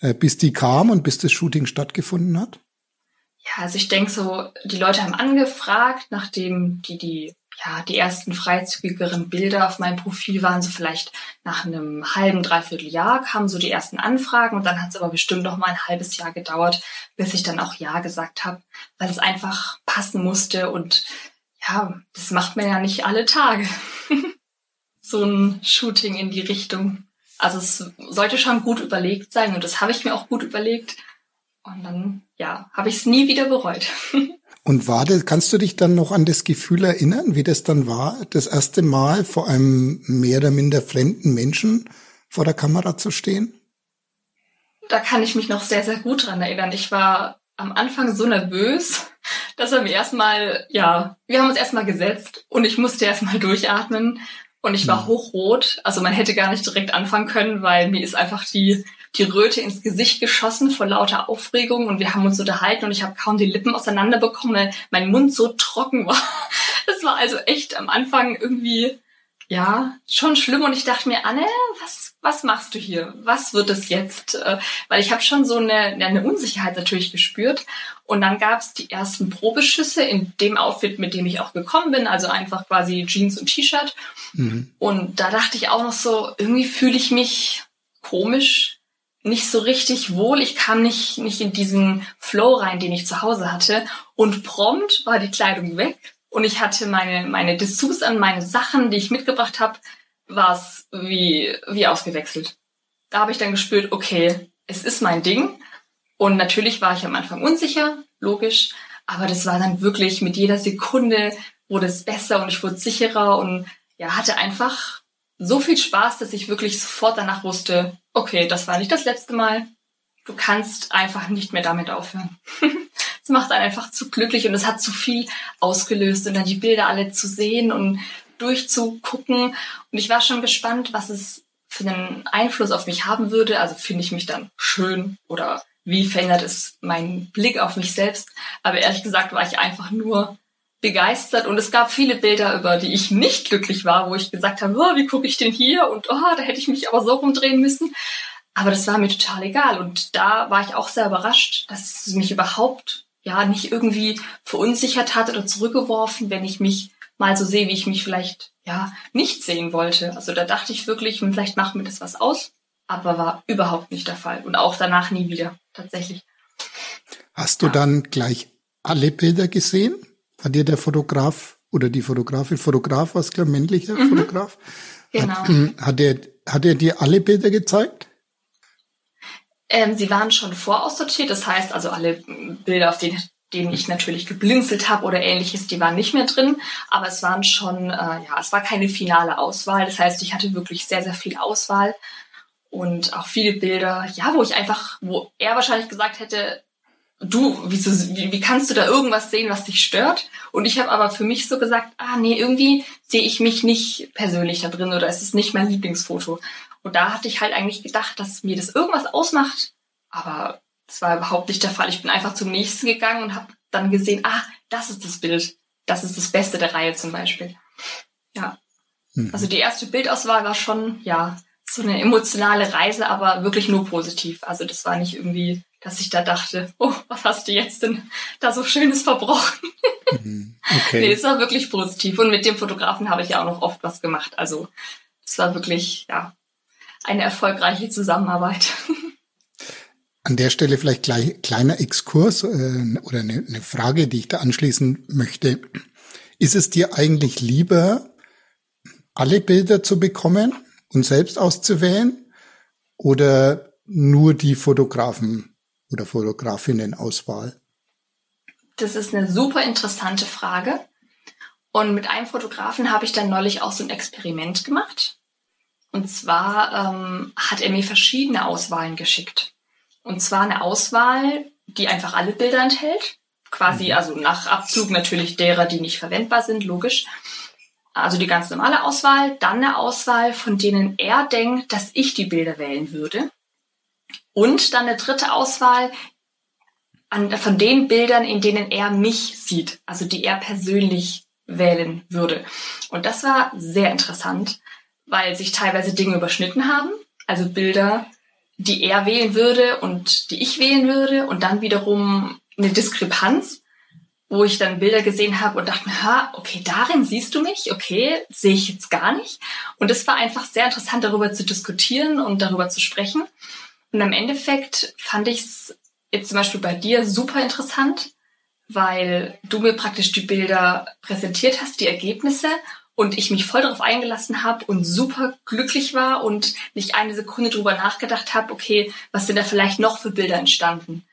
äh, bis die kam und bis das Shooting stattgefunden hat? Ja, also ich denke so, die Leute haben angefragt, nachdem die die ja, die ersten freizügigeren Bilder auf meinem Profil waren so vielleicht nach einem halben, dreiviertel Jahr kamen so die ersten Anfragen und dann hat es aber bestimmt noch mal ein halbes Jahr gedauert, bis ich dann auch Ja gesagt habe, weil es einfach passen musste und ja, das macht man ja nicht alle Tage. *laughs* so ein Shooting in die Richtung. Also es sollte schon gut überlegt sein und das habe ich mir auch gut überlegt. Und dann, ja, habe ich es nie wieder bereut. *laughs* Und war das, kannst du dich dann noch an das Gefühl erinnern, wie das dann war, das erste Mal vor einem mehr oder minder fremden Menschen vor der Kamera zu stehen? Da kann ich mich noch sehr, sehr gut dran erinnern. Ich war am Anfang so nervös, dass er mir erstmal, ja, wir haben uns erstmal gesetzt und ich musste erstmal durchatmen und ich war hm. hochrot. Also man hätte gar nicht direkt anfangen können, weil mir ist einfach die die Röte ins Gesicht geschossen vor lauter Aufregung und wir haben uns unterhalten und ich habe kaum die Lippen auseinanderbekommen, weil mein Mund so trocken war. *laughs* Das war also echt am Anfang irgendwie, ja, schon schlimm und ich dachte mir, Anne, was, was machst du hier? Was wird es jetzt? Äh, weil ich habe schon so eine, eine Unsicherheit natürlich gespürt. Und dann gab es die ersten Probeschüsse in dem Outfit, mit dem ich auch gekommen bin, also einfach quasi Jeans und T-Shirt. Mhm. Und da dachte ich auch noch so, irgendwie fühle ich mich komisch nicht so richtig wohl. Ich kam nicht, nicht in diesen Flow rein, den ich zu Hause hatte. Und prompt war die Kleidung weg. Und ich hatte meine, meine Dessous an meine Sachen, die ich mitgebracht habe, war es wie, wie ausgewechselt. Da habe ich dann gespürt, okay, es ist mein Ding. Und natürlich war ich am Anfang unsicher, logisch. Aber das war dann wirklich mit jeder Sekunde wurde es besser und ich wurde sicherer und ja, hatte einfach so viel Spaß, dass ich wirklich sofort danach wusste, okay, das war nicht das letzte Mal. Du kannst einfach nicht mehr damit aufhören. *laughs* Es macht einen einfach zu glücklich und es hat zu viel ausgelöst und dann die Bilder alle zu sehen und durchzugucken. Und ich war schon gespannt, was es für einen Einfluss auf mich haben würde. Also finde ich mich dann schön oder wie verändert es meinen Blick auf mich selbst. Aber ehrlich gesagt war ich einfach nur begeistert und es gab viele Bilder, über die ich nicht glücklich war, wo ich gesagt habe, oh, wie gucke ich denn hier und oh, da hätte ich mich aber so rumdrehen müssen. Aber das war mir total egal und da war ich auch sehr überrascht, dass es mich überhaupt ja nicht irgendwie verunsichert hat oder zurückgeworfen, wenn ich mich mal so sehe, wie ich mich vielleicht ja nicht sehen wollte. Also da dachte ich wirklich, hm, vielleicht macht mir das was aus, aber war überhaupt nicht der Fall und auch danach nie wieder tatsächlich. Hast du ja. dann gleich alle Bilder gesehen? Hat dir der Fotograf oder die Fotografin, Fotograf was klar, männlicher mhm. Fotograf? Genau. Hat, hat, er, hat er dir alle Bilder gezeigt? Ähm, sie waren schon voraussortiert, das heißt also alle Bilder, auf denen denen ich natürlich geblinzelt habe oder ähnliches, die waren nicht mehr drin. Aber es waren schon, äh, ja, es war keine finale Auswahl. Das heißt, ich hatte wirklich sehr, sehr viel Auswahl und auch viele Bilder, ja, wo ich einfach, wo er wahrscheinlich gesagt hätte, du, wieso, wie, wie kannst du da irgendwas sehen, was dich stört? Und ich habe aber für mich so gesagt, ah nee, irgendwie sehe ich mich nicht persönlich da drin oder es ist nicht mein Lieblingsfoto. Und da hatte ich halt eigentlich gedacht, dass mir das irgendwas ausmacht, aber das war überhaupt nicht der Fall. Ich bin einfach zum nächsten gegangen und habe dann gesehen, ah, das ist das Bild. Das ist das Beste der Reihe zum Beispiel. Ja. Mhm. Also die erste Bildauswahl war schon, ja, so eine emotionale Reise, aber wirklich nur positiv. Also das war nicht irgendwie, dass ich da dachte, oh, was hast du jetzt denn da so Schönes verbrochen? Mhm. Okay. nee, es war wirklich positiv. Und mit dem Fotografen habe ich ja auch noch oft was gemacht. Also es war wirklich, ja, eine erfolgreiche Zusammenarbeit. *laughs* An der Stelle vielleicht gleich kleiner Exkurs äh, oder eine, eine Frage, die ich da anschließen möchte. Ist es dir eigentlich lieber, alle Bilder zu bekommen und selbst auszuwählen oder nur die Fotografen oder Fotografinnen-Auswahl? Das ist eine super interessante Frage. Und mit einem Fotografen habe ich dann neulich auch so ein Experiment gemacht. Und zwar ähm, hat er mir verschiedene Auswahlen geschickt. Und zwar eine Auswahl, die einfach alle Bilder enthält. Quasi, mhm. also nach Abzug natürlich derer, die nicht verwendbar sind, logisch. Also die ganz normale Auswahl, dann eine Auswahl, von denen er denkt, dass ich die Bilder wählen würde. Und dann eine dritte Auswahl an, von den Bildern, in denen er mich sieht, also die er persönlich wählen würde. Und das war sehr interessant, weil sich teilweise Dinge überschnitten haben, also Bilder, die er wählen würde und die ich wählen würde und dann wiederum eine Diskrepanz wo ich dann Bilder gesehen habe und dachte mir, ha, okay, darin siehst du mich, okay, sehe ich jetzt gar nicht. Und es war einfach sehr interessant, darüber zu diskutieren und darüber zu sprechen. Und am Endeffekt fand ich es jetzt zum Beispiel bei dir super interessant, weil du mir praktisch die Bilder präsentiert hast, die Ergebnisse und ich mich voll darauf eingelassen habe und super glücklich war und nicht eine Sekunde drüber nachgedacht habe, okay, was sind da vielleicht noch für Bilder entstanden?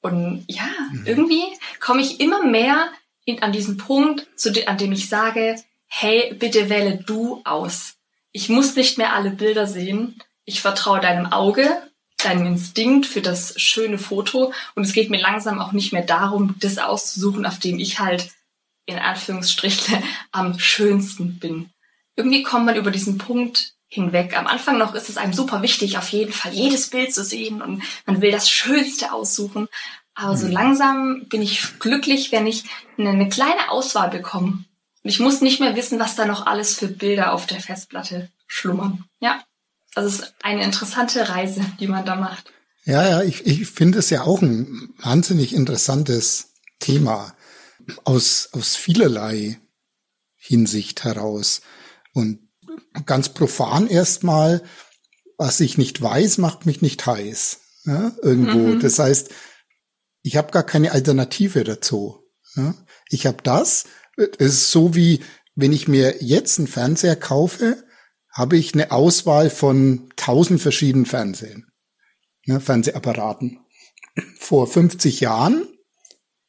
Und ja, mhm. irgendwie komme ich immer mehr in, an diesen Punkt, de, an dem ich sage, hey, bitte wähle du aus. Ich muss nicht mehr alle Bilder sehen. Ich vertraue deinem Auge, deinem Instinkt für das schöne Foto. Und es geht mir langsam auch nicht mehr darum, das auszusuchen, auf dem ich halt in Anführungsstrichen *laughs* am schönsten bin. Irgendwie kommt man über diesen Punkt hinweg. Am Anfang noch ist es einem super wichtig, auf jeden Fall jedes Bild zu sehen und man will das Schönste aussuchen. Aber so mhm. langsam bin ich glücklich, wenn ich eine, eine kleine Auswahl bekomme. Und ich muss nicht mehr wissen, was da noch alles für Bilder auf der Festplatte schlummern. Ja, das ist eine interessante Reise, die man da macht. Ja, ja, ich, ich finde es ja auch ein wahnsinnig interessantes Thema aus, aus vielerlei Hinsicht heraus. Und ganz profan erstmal, was ich nicht weiß, macht mich nicht heiß. Ja, irgendwo. Mhm. Das heißt, ich habe gar keine Alternative dazu. Ja, ich habe das. Es ist so wie, wenn ich mir jetzt einen Fernseher kaufe, habe ich eine Auswahl von tausend verschiedenen Fernsehen, ne, Fernsehapparaten. Vor 50 Jahren,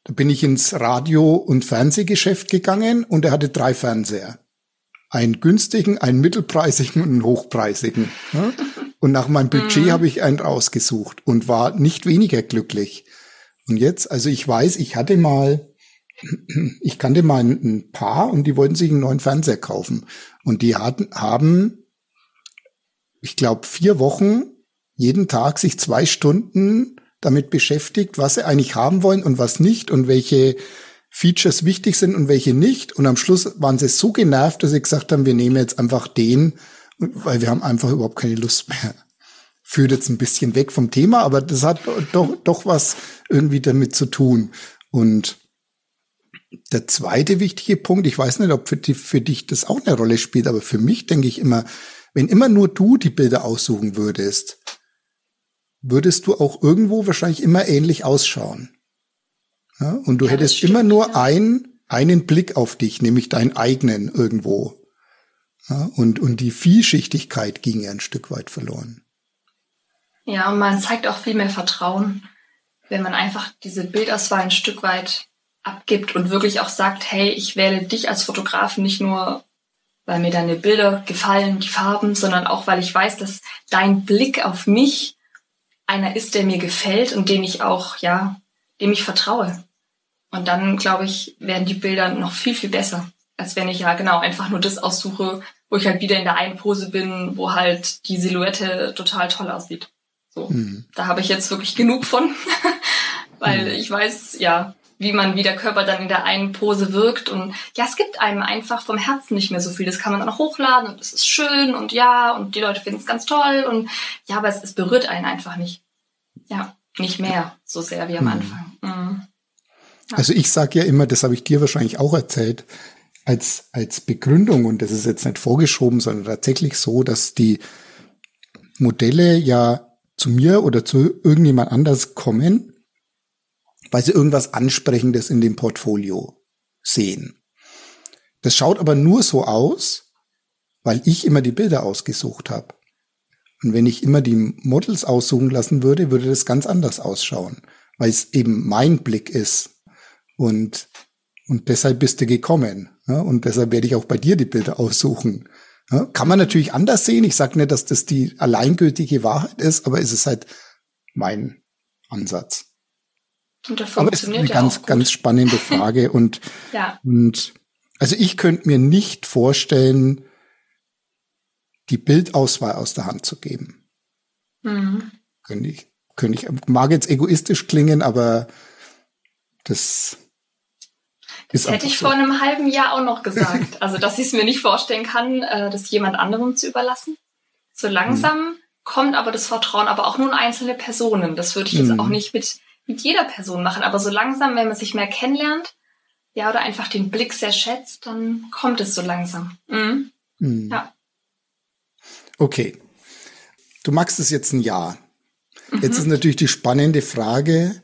da bin ich ins Radio- und Fernsehgeschäft gegangen und er hatte drei Fernseher einen günstigen, einen mittelpreisigen und einen hochpreisigen. Ja? Und nach meinem Budget mhm. habe ich einen rausgesucht und war nicht weniger glücklich. Und jetzt, also ich weiß, ich hatte mal, ich kannte mal ein Paar und die wollten sich einen neuen Fernseher kaufen. Und die hatten, haben, ich glaube, vier Wochen jeden Tag sich zwei Stunden damit beschäftigt, was sie eigentlich haben wollen und was nicht und welche Features wichtig sind und welche nicht. Und am Schluss waren sie so genervt, dass sie gesagt haben, wir nehmen jetzt einfach den, weil wir haben einfach überhaupt keine Lust mehr. Führt jetzt ein bisschen weg vom Thema, aber das hat doch, doch was irgendwie damit zu tun. Und der zweite wichtige Punkt, ich weiß nicht, ob für, die, für dich das auch eine Rolle spielt, aber für mich denke ich immer, wenn immer nur du die Bilder aussuchen würdest, würdest du auch irgendwo wahrscheinlich immer ähnlich ausschauen. Ja, und du ja, hättest immer nur ein, einen Blick auf dich, nämlich deinen eigenen irgendwo. Ja, und, und die Vielschichtigkeit ging ja ein Stück weit verloren. Ja, und man zeigt auch viel mehr Vertrauen. wenn man einfach diese Bildauswahl ein Stück weit abgibt und wirklich auch sagt, hey, ich wähle dich als Fotografen nicht nur, weil mir deine Bilder gefallen, die Farben, sondern auch, weil ich weiß, dass dein Blick auf mich einer ist, der mir gefällt und dem ich auch, ja, dem ich vertraue. Und dann, glaube ich, werden die Bilder noch viel, viel besser, als wenn ich ja genau einfach nur das aussuche, wo ich halt wieder in der einen Pose bin, wo halt die Silhouette total toll aussieht. So, mhm. da habe ich jetzt wirklich genug von, *laughs* weil mhm. ich weiß, ja, wie man, wie der Körper dann in der einen Pose wirkt. Und ja, es gibt einem einfach vom Herzen nicht mehr so viel. Das kann man dann auch hochladen und es ist schön und ja, und die Leute finden es ganz toll und ja, aber es, es berührt einen einfach nicht. Ja, nicht mehr so sehr wie am mhm. Anfang. Mhm. Ja. Also ich sage ja immer, das habe ich dir wahrscheinlich auch erzählt, als, als Begründung, und das ist jetzt nicht vorgeschoben, sondern tatsächlich so, dass die Modelle ja zu mir oder zu irgendjemand anders kommen, weil sie irgendwas Ansprechendes in dem Portfolio sehen. Das schaut aber nur so aus, weil ich immer die Bilder ausgesucht habe. Und wenn ich immer die Models aussuchen lassen würde, würde das ganz anders ausschauen, weil es eben mein Blick ist. Und, und deshalb bist du gekommen. Ja? Und deshalb werde ich auch bei dir die Bilder aussuchen. Ja? Kann man natürlich anders sehen. Ich sage nicht, dass das die alleingültige Wahrheit ist, aber es ist halt mein Ansatz. Und das Aber das ist eine ganz, ganz spannende *laughs* Frage und, ja. und also ich könnte mir nicht vorstellen, die Bildauswahl aus der Hand zu geben. Mhm. Könnte ich, könnte ich, mag jetzt egoistisch klingen, aber das das hätte ich so. vor einem halben Jahr auch noch gesagt. *laughs* Also, dass ich es mir nicht vorstellen kann, äh, das jemand anderem zu überlassen. So langsam mhm. kommt aber das Vertrauen, aber auch nur in einzelne Personen. Das würde ich jetzt mhm. auch nicht mit mit jeder Person machen. Aber so langsam, wenn man sich mehr kennenlernt, ja, oder einfach den Blick sehr schätzt, dann kommt es so langsam. Mhm. Mhm. Ja. Okay. Du magst es jetzt ein Jahr. Mhm. Jetzt ist natürlich die spannende Frage,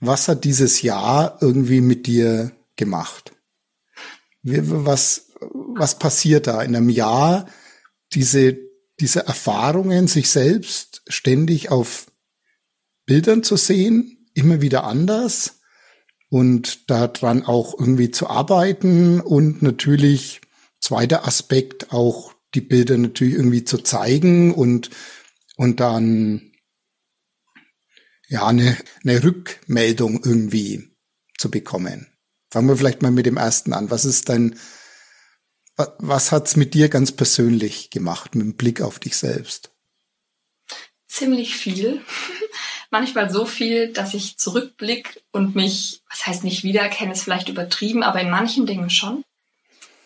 was hat dieses Jahr irgendwie mit dir gemacht? Was, was passiert da in einem Jahr? Diese, diese Erfahrungen, sich selbst ständig auf Bildern zu sehen, immer wieder anders und daran auch irgendwie zu arbeiten und natürlich zweiter Aspekt auch die Bilder natürlich irgendwie zu zeigen und und dann ja eine, eine Rückmeldung irgendwie zu bekommen. Fangen wir vielleicht mal mit dem ersten an. Was ist dein was hat's mit dir ganz persönlich gemacht, mit dem Blick auf dich selbst? Ziemlich viel manchmal so viel, dass ich zurückblick und mich, was heißt nicht wiedererkenne, ist vielleicht übertrieben, aber in manchen Dingen schon.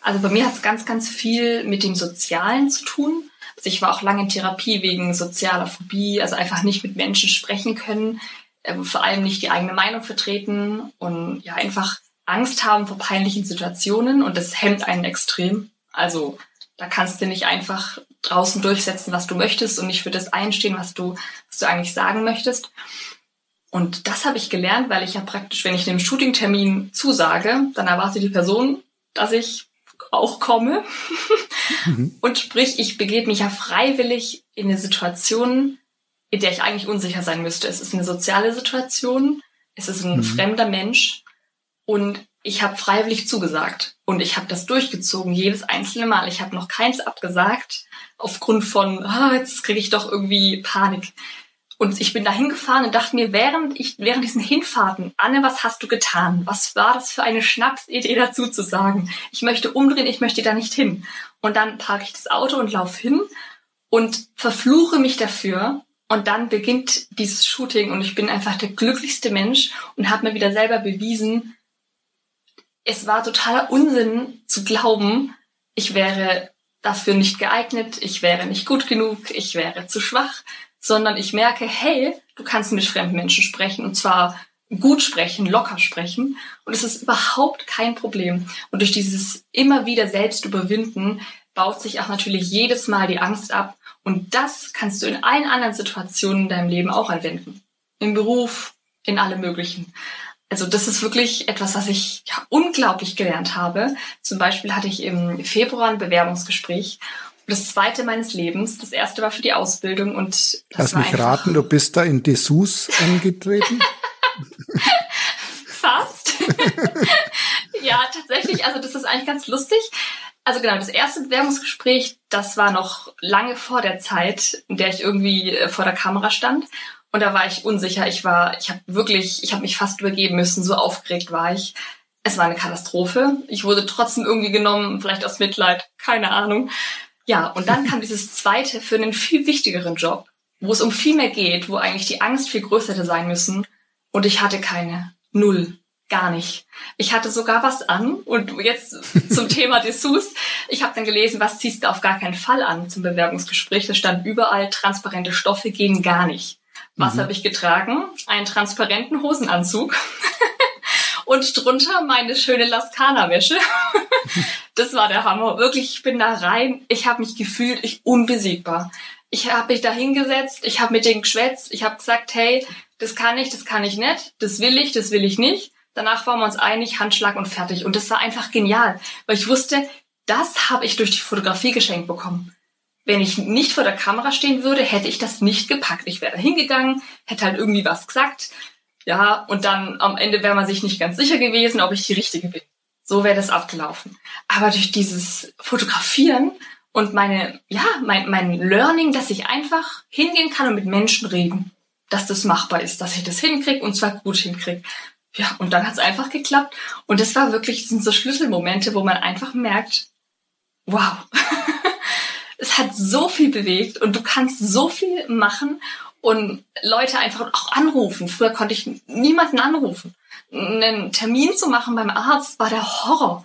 Also bei mir hat es ganz, ganz viel mit dem Sozialen zu tun. Also ich war auch lange in Therapie wegen sozialer Phobie, also einfach nicht mit Menschen sprechen können, äh, vor allem nicht die eigene Meinung vertreten und ja einfach Angst haben vor peinlichen Situationen und das hemmt einen extrem. Also da kannst du nicht einfach draußen durchsetzen, was du möchtest und nicht für das einstehen, was du, was du eigentlich sagen möchtest. Und das habe ich gelernt, weil ich ja praktisch, wenn ich einem Shootingtermin zusage, dann erwarte die Person, dass ich auch komme. Mhm. *laughs* Und sprich, ich begebe mich ja freiwillig in eine Situation, in der ich eigentlich unsicher sein müsste. Es ist eine soziale Situation, es ist ein mhm. fremder Mensch und ich habe freiwillig zugesagt und ich habe das durchgezogen, jedes einzelne Mal. Ich habe noch keins abgesagt aufgrund von, ah, jetzt kriege ich doch irgendwie Panik. Und ich bin da hingefahren und dachte mir, während ich, während diesen Hinfahrten, Anne, was hast du getan? Was war das für eine Schnapsidee dazu zu sagen? Ich möchte umdrehen, ich möchte da nicht hin. Und dann parke ich das Auto und laufe hin und verfluche mich dafür. Und dann beginnt dieses Shooting und ich bin einfach der glücklichste Mensch und habe mir wieder selber bewiesen, es war totaler Unsinn zu glauben, ich wäre dafür nicht geeignet, ich wäre nicht gut genug, ich wäre zu schwach, sondern ich merke, hey, du kannst mit fremden Menschen sprechen und zwar gut sprechen, locker sprechen und es ist überhaupt kein Problem. Und durch dieses immer wieder selbst überwinden baut sich auch natürlich jedes Mal die Angst ab und das kannst du in allen anderen Situationen in deinem Leben auch anwenden. Im Beruf, in alle möglichen. Also das ist wirklich etwas, was ich ja, unglaublich gelernt habe. Zum Beispiel hatte ich im Februar ein Bewerbungsgespräch. Das zweite meines Lebens. Das erste war für die Ausbildung und das Lass mich raten, du bist da in Dessous angetreten? *laughs* Fast. *laughs* ja, tatsächlich. Also das ist eigentlich ganz lustig. Also genau, das erste Bewerbungsgespräch, das war noch lange vor der Zeit, in der ich irgendwie äh, vor der Kamera stand. Und da war ich unsicher. Ich war, ich habe wirklich, ich habe mich fast übergeben müssen. So aufgeregt war ich. Es war eine Katastrophe. Ich wurde trotzdem irgendwie genommen, vielleicht aus Mitleid, keine Ahnung. Ja, und dann kam dieses zweite für einen viel wichtigeren Job, wo es um viel mehr geht, wo eigentlich die Angst viel größer hätte sein müssen. Und ich hatte keine. Null. Gar nicht. Ich hatte sogar was an und jetzt zum Thema Dessous. Ich habe dann gelesen, was ziehst du auf gar keinen Fall an zum Bewerbungsgespräch. Da stand überall, transparente Stoffe gehen gar nicht. Was mhm. habe ich getragen? Einen transparenten Hosenanzug *laughs* und drunter meine schöne Laskana-Wäsche. *laughs* das war der Hammer. Wirklich, ich bin da rein. Ich habe mich gefühlt, ich unbesiegbar. Ich habe mich da hingesetzt, ich habe mit denen geschwätzt, ich habe gesagt, hey, das kann ich, das kann ich nicht, das will ich, das will ich nicht. Danach waren wir uns einig, Handschlag und fertig. Und das war einfach genial, weil ich wusste, das habe ich durch die Fotografie geschenkt bekommen. Wenn ich nicht vor der Kamera stehen würde, hätte ich das nicht gepackt. Ich wäre da hingegangen, hätte halt irgendwie was gesagt. Ja, und dann am Ende wäre man sich nicht ganz sicher gewesen, ob ich die Richtige bin. So wäre das abgelaufen. Aber durch dieses Fotografieren und meine, ja, mein, mein Learning, dass ich einfach hingehen kann und mit Menschen reden, dass das machbar ist, dass ich das hinkriege und zwar gut hinkriege. Ja, und dann hat es einfach geklappt. Und das war wirklich, das sind so Schlüsselmomente, wo man einfach merkt, wow, *laughs* es hat so viel bewegt und du kannst so viel machen und Leute einfach auch anrufen. Früher konnte ich niemanden anrufen. Einen Termin zu machen beim Arzt war der Horror.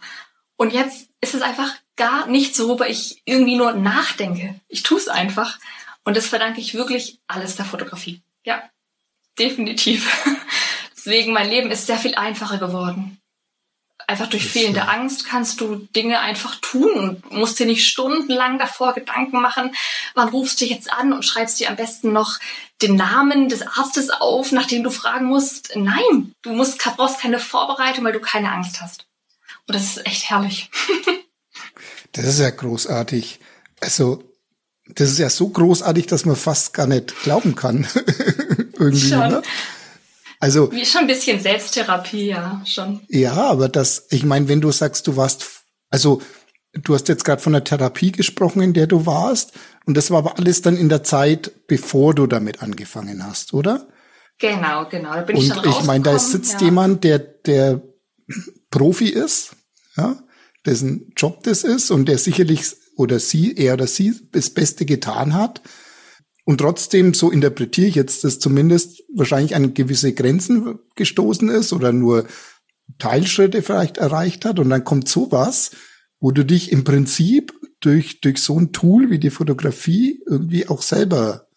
Und jetzt ist es einfach gar nicht so, worüber ich irgendwie nur nachdenke. Ich tue es einfach. Und das verdanke ich wirklich alles der Fotografie. Ja, definitiv. *laughs* Deswegen, mein Leben ist sehr viel einfacher geworden. Einfach durch fehlende Angst kannst du Dinge einfach tun und musst dir nicht stundenlang davor Gedanken machen, wann rufst du jetzt an und schreibst dir am besten noch den Namen des Arztes auf, nachdem du fragen musst. Nein, du musst, brauchst keine Vorbereitung, weil du keine Angst hast. Und das ist echt herrlich. *laughs* das ist ja großartig. Also, das ist ja so großartig, dass man fast gar nicht glauben kann. *laughs* Irgendwie, Schon. Ne? Also wie schon ein bisschen Selbsttherapie, ja, schon. Ja, aber das, ich meine, wenn du sagst, du warst, also du hast jetzt gerade von der Therapie gesprochen, in der du warst, und das war aber alles dann in der Zeit, bevor du damit angefangen hast, oder? Genau, genau. Da bin und ich schon ich meine, da sitzt ja. jemand, der der Profi ist, ja, dessen Job das ist und der sicherlich oder sie, er oder sie das Beste getan hat und trotzdem, so interpretiere ich jetzt das zumindest, wahrscheinlich an gewisse Grenzen gestoßen ist oder nur Teilschritte vielleicht erreicht hat. Und dann kommt sowas, wo du dich im Prinzip durch, durch so ein Tool wie die Fotografie irgendwie auch selber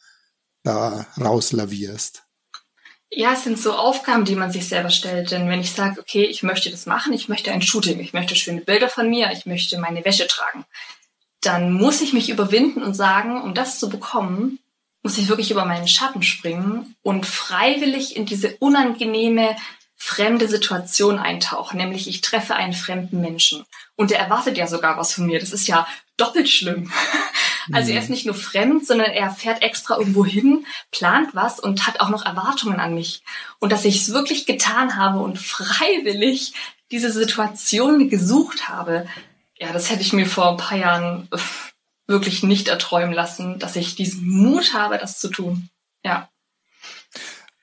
da rauslavierst. Ja, es sind so Aufgaben, die man sich selber stellt. Denn wenn ich sage, okay, ich möchte das machen, ich möchte ein Shooting, ich möchte schöne Bilder von mir, ich möchte meine Wäsche tragen, dann muss ich mich überwinden und sagen, um das zu bekommen, muss ich wirklich über meinen Schatten springen und freiwillig in diese unangenehme, fremde Situation eintauchen, nämlich ich treffe einen fremden Menschen und der erwartet ja sogar was von mir. Das ist ja doppelt schlimm. *laughs* Also er ist mhm. nicht nur fremd, sondern er fährt extra irgendwo hin, plant was und hat auch noch Erwartungen an mich. Und dass ich es wirklich getan habe und freiwillig diese Situation gesucht habe, ja, das hätte ich mir vor ein paar Jahren wirklich nicht erträumen lassen, dass ich diesen Mut habe, das zu tun. Ja.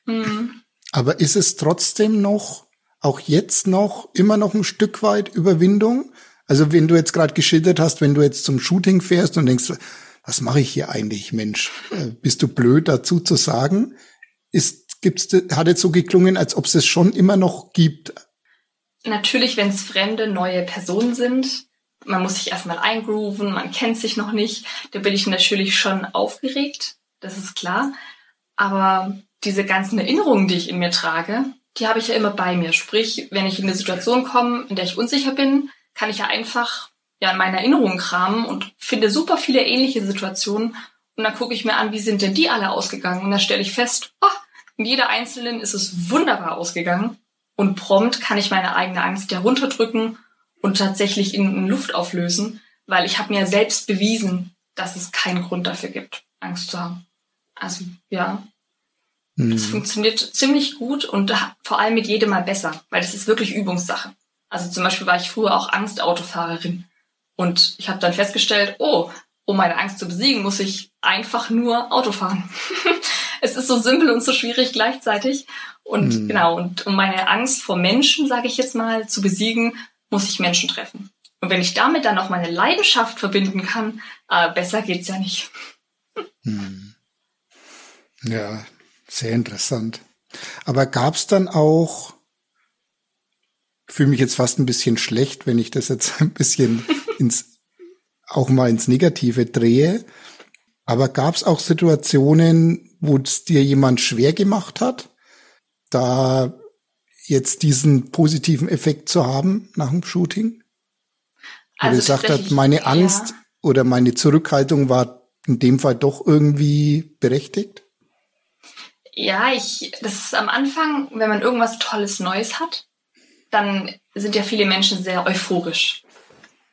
Hm. Aber ist es trotzdem noch, auch jetzt noch, immer noch ein Stück weit Überwindung? Also wenn du jetzt gerade geschildert hast, wenn du jetzt zum Shooting fährst und denkst, was mache ich hier eigentlich, Mensch? Äh, bist du blöd dazu zu sagen? Ist, gibt's, hat jetzt so geklungen, als ob es es schon immer noch gibt. Natürlich, wenn es fremde, neue Personen sind, man muss sich erstmal eingrooven, man kennt sich noch nicht. Da bin ich natürlich schon aufgeregt, das ist klar. Aber diese ganzen Erinnerungen, die ich in mir trage, die habe ich ja immer bei mir. Sprich, wenn ich in eine Situation komme, in der ich unsicher bin, kann ich ja einfach ja in meine Erinnerungen kramen und finde super viele ähnliche Situationen. Und dann gucke ich mir an, wie sind denn die alle ausgegangen? Und dann stelle ich fest, oh, in jeder einzelnen ist es wunderbar ausgegangen. Und prompt kann ich meine eigene Angst ja runterdrücken und tatsächlich in, Luft auflösen, weil ich habe mir selbst bewiesen, dass es keinen Grund dafür gibt, Angst zu haben. Also ja. Mhm. Das funktioniert ziemlich gut und vor allem mit jedem Mal besser, weil das ist wirklich Übungssache. Also zum Beispiel war ich früher auch Angstautofahrerin und ich habe dann festgestellt, oh, um meine Angst zu besiegen, muss ich einfach nur Auto fahren. *laughs* es ist so simpel und so schwierig gleichzeitig. Und mhm. genau, und um meine Angst vor Menschen, sage ich jetzt mal, zu besiegen, muss ich Menschen treffen. Und wenn ich damit dann auch meine Leidenschaft verbinden kann, äh, besser geht's ja nicht. Hm. Ja, sehr interessant. Aber gab's dann auch, fühle mich jetzt fast ein bisschen schlecht, wenn ich das jetzt ein bisschen *laughs* ins, auch mal ins Negative drehe. Aber gab's auch Situationen, wo es dir jemand schwer gemacht hat, da jetzt diesen positiven Effekt zu haben nach dem Shooting? Also gesagt hat, meine Angst ja. oder meine Zurückhaltung war in dem Fall doch irgendwie berechtigt? Ja, ich, das ist am Anfang, wenn man irgendwas Tolles Neues hat, dann sind ja viele Menschen sehr euphorisch.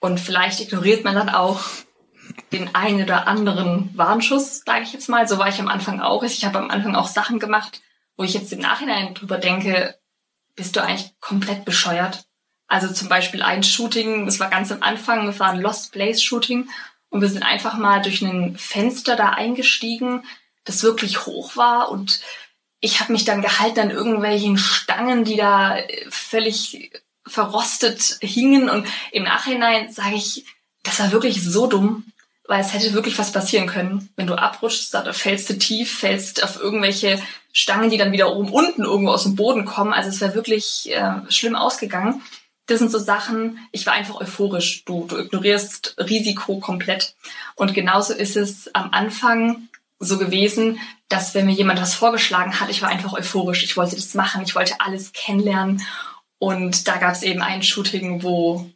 Und vielleicht ignoriert man dann auch den einen oder anderen Warnschuss, sage ich jetzt mal. So war ich am Anfang auch. Ich habe am Anfang auch Sachen gemacht, wo ich jetzt im Nachhinein drüber denke, bist du eigentlich komplett bescheuert? Also zum Beispiel ein Shooting, das war ganz am Anfang, das war ein Lost Place Shooting und wir sind einfach mal durch ein Fenster da eingestiegen, das wirklich hoch war und ich habe mich dann gehalten an irgendwelchen Stangen, die da völlig verrostet hingen und im Nachhinein sage ich, das war wirklich so dumm, weil es hätte wirklich was passieren können. Wenn du abrutschst, da fällst du tief, fällst auf irgendwelche Stangen, die dann wieder oben unten irgendwo aus dem Boden kommen. Also es wäre wirklich äh, schlimm ausgegangen das sind so Sachen, ich war einfach euphorisch. Du, du ignorierst Risiko komplett. Und genauso ist es am Anfang so gewesen, dass wenn mir jemand was vorgeschlagen hat, ich war einfach euphorisch. Ich wollte das machen, ich wollte alles kennenlernen. Und da gab es eben ein Shooting, wo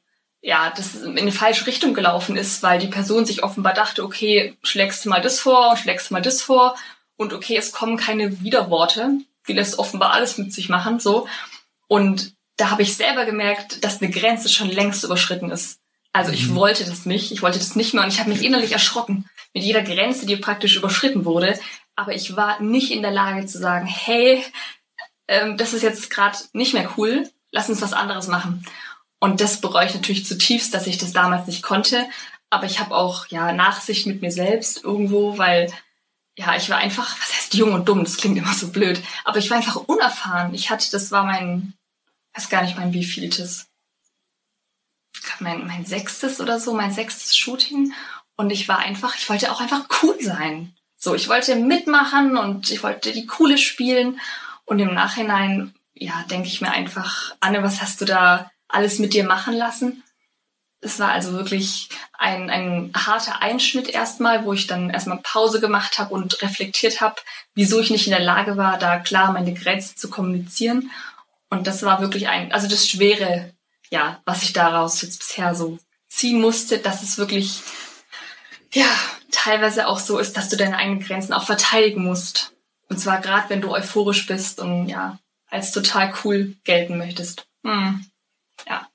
ja, das in eine falsche Richtung gelaufen ist, weil die Person sich offenbar dachte, okay, schlägst du mal das vor und schlägst du mal das vor und okay, es kommen keine Widerworte. Die lässt offenbar alles mit sich machen, so. Und da habe ich selber gemerkt, dass eine Grenze schon längst überschritten ist. Also ich mhm. wollte das nicht, ich wollte das nicht mehr und ich habe mich innerlich erschrocken mit jeder Grenze, die praktisch überschritten wurde. Aber ich war nicht in der Lage zu sagen, hey, ähm, das ist jetzt gerade nicht mehr cool, lass uns was anderes machen. Und das bereue ich natürlich zutiefst, dass ich das damals nicht konnte. Aber ich habe auch ja Nachsicht mit mir selbst irgendwo, weil ja, ich war einfach, was heißt jung und dumm, das klingt immer so blöd, aber ich war einfach unerfahren. Ich hatte, das war mein weiß gar nicht mein wievieltes. Mein, mein sechstes oder so, mein sechstes Shooting. Und ich war einfach, ich wollte auch einfach cool sein. So, ich wollte mitmachen und ich wollte die coole spielen. Und im Nachhinein, ja, denke ich mir einfach, Anne, was hast du da alles mit dir machen lassen? Es war also wirklich ein, ein harter Einschnitt erstmal, wo ich dann erstmal Pause gemacht habe und reflektiert habe, wieso ich nicht in der Lage war, da klar meine Grenzen zu kommunizieren und das war wirklich ein, also das Schwere, ja, was ich daraus jetzt bisher so ziehen musste, dass es wirklich, ja, teilweise auch so ist, dass du deine eigenen Grenzen auch verteidigen musst. Und zwar gerade, wenn du euphorisch bist und ja, als total cool gelten möchtest. Hm. Ja.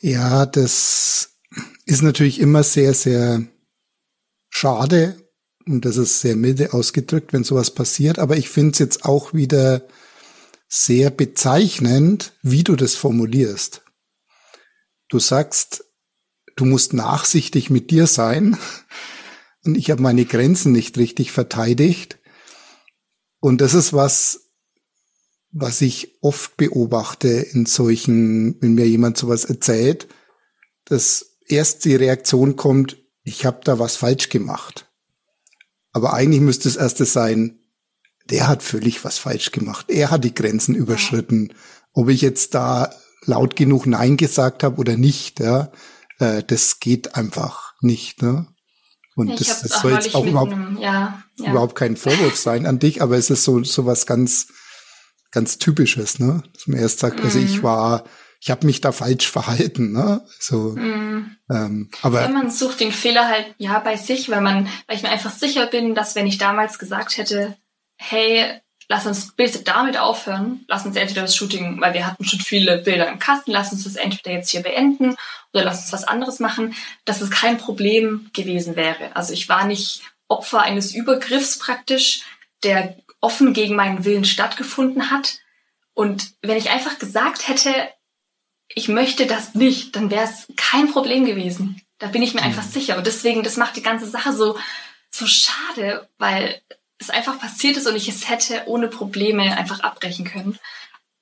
Ja, das ist natürlich immer sehr, sehr schade und das ist sehr milde ausgedrückt, wenn sowas passiert. Aber ich finde es jetzt auch wieder sehr bezeichnend, wie du das formulierst. Du sagst, du musst nachsichtig mit dir sein und ich habe meine Grenzen nicht richtig verteidigt. Und das ist was, was ich oft beobachte in solchen, wenn mir jemand sowas erzählt, dass erst die Reaktion kommt, ich habe da was falsch gemacht. Aber eigentlich müsste es erste sein, der hat völlig was falsch gemacht. Er hat die Grenzen überschritten. Ob ich jetzt da laut genug Nein gesagt habe oder nicht, ja, äh, das geht einfach nicht. Ne? Und ich das, das soll jetzt auch überhaupt, einem, ja, ja. überhaupt kein Vorwurf sein an dich, aber es ist so, so was ganz, ganz Typisches, ne? Dass man erst sagt, mm. also ich mhm. war, ich habe mich da falsch verhalten, ne? So, mm. ähm, aber ja, man sucht den Fehler halt ja bei sich, weil man, weil ich mir einfach sicher bin, dass wenn ich damals gesagt hätte, hey, lass uns bitte damit aufhören, lass uns entweder das Shooting, weil wir hatten schon viele Bilder im Kasten, lass uns das entweder jetzt hier beenden oder lass uns was anderes machen, dass es kein Problem gewesen wäre. Also ich war nicht Opfer eines Übergriffs praktisch, der offen gegen meinen Willen stattgefunden hat. Und wenn ich einfach gesagt hätte, ich möchte das nicht, dann wäre es kein Problem gewesen. Da bin ich mir einfach mhm. sicher. Und deswegen, das macht die ganze Sache so, so schade, weil es einfach passiert ist und ich es hätte ohne Probleme einfach abbrechen können.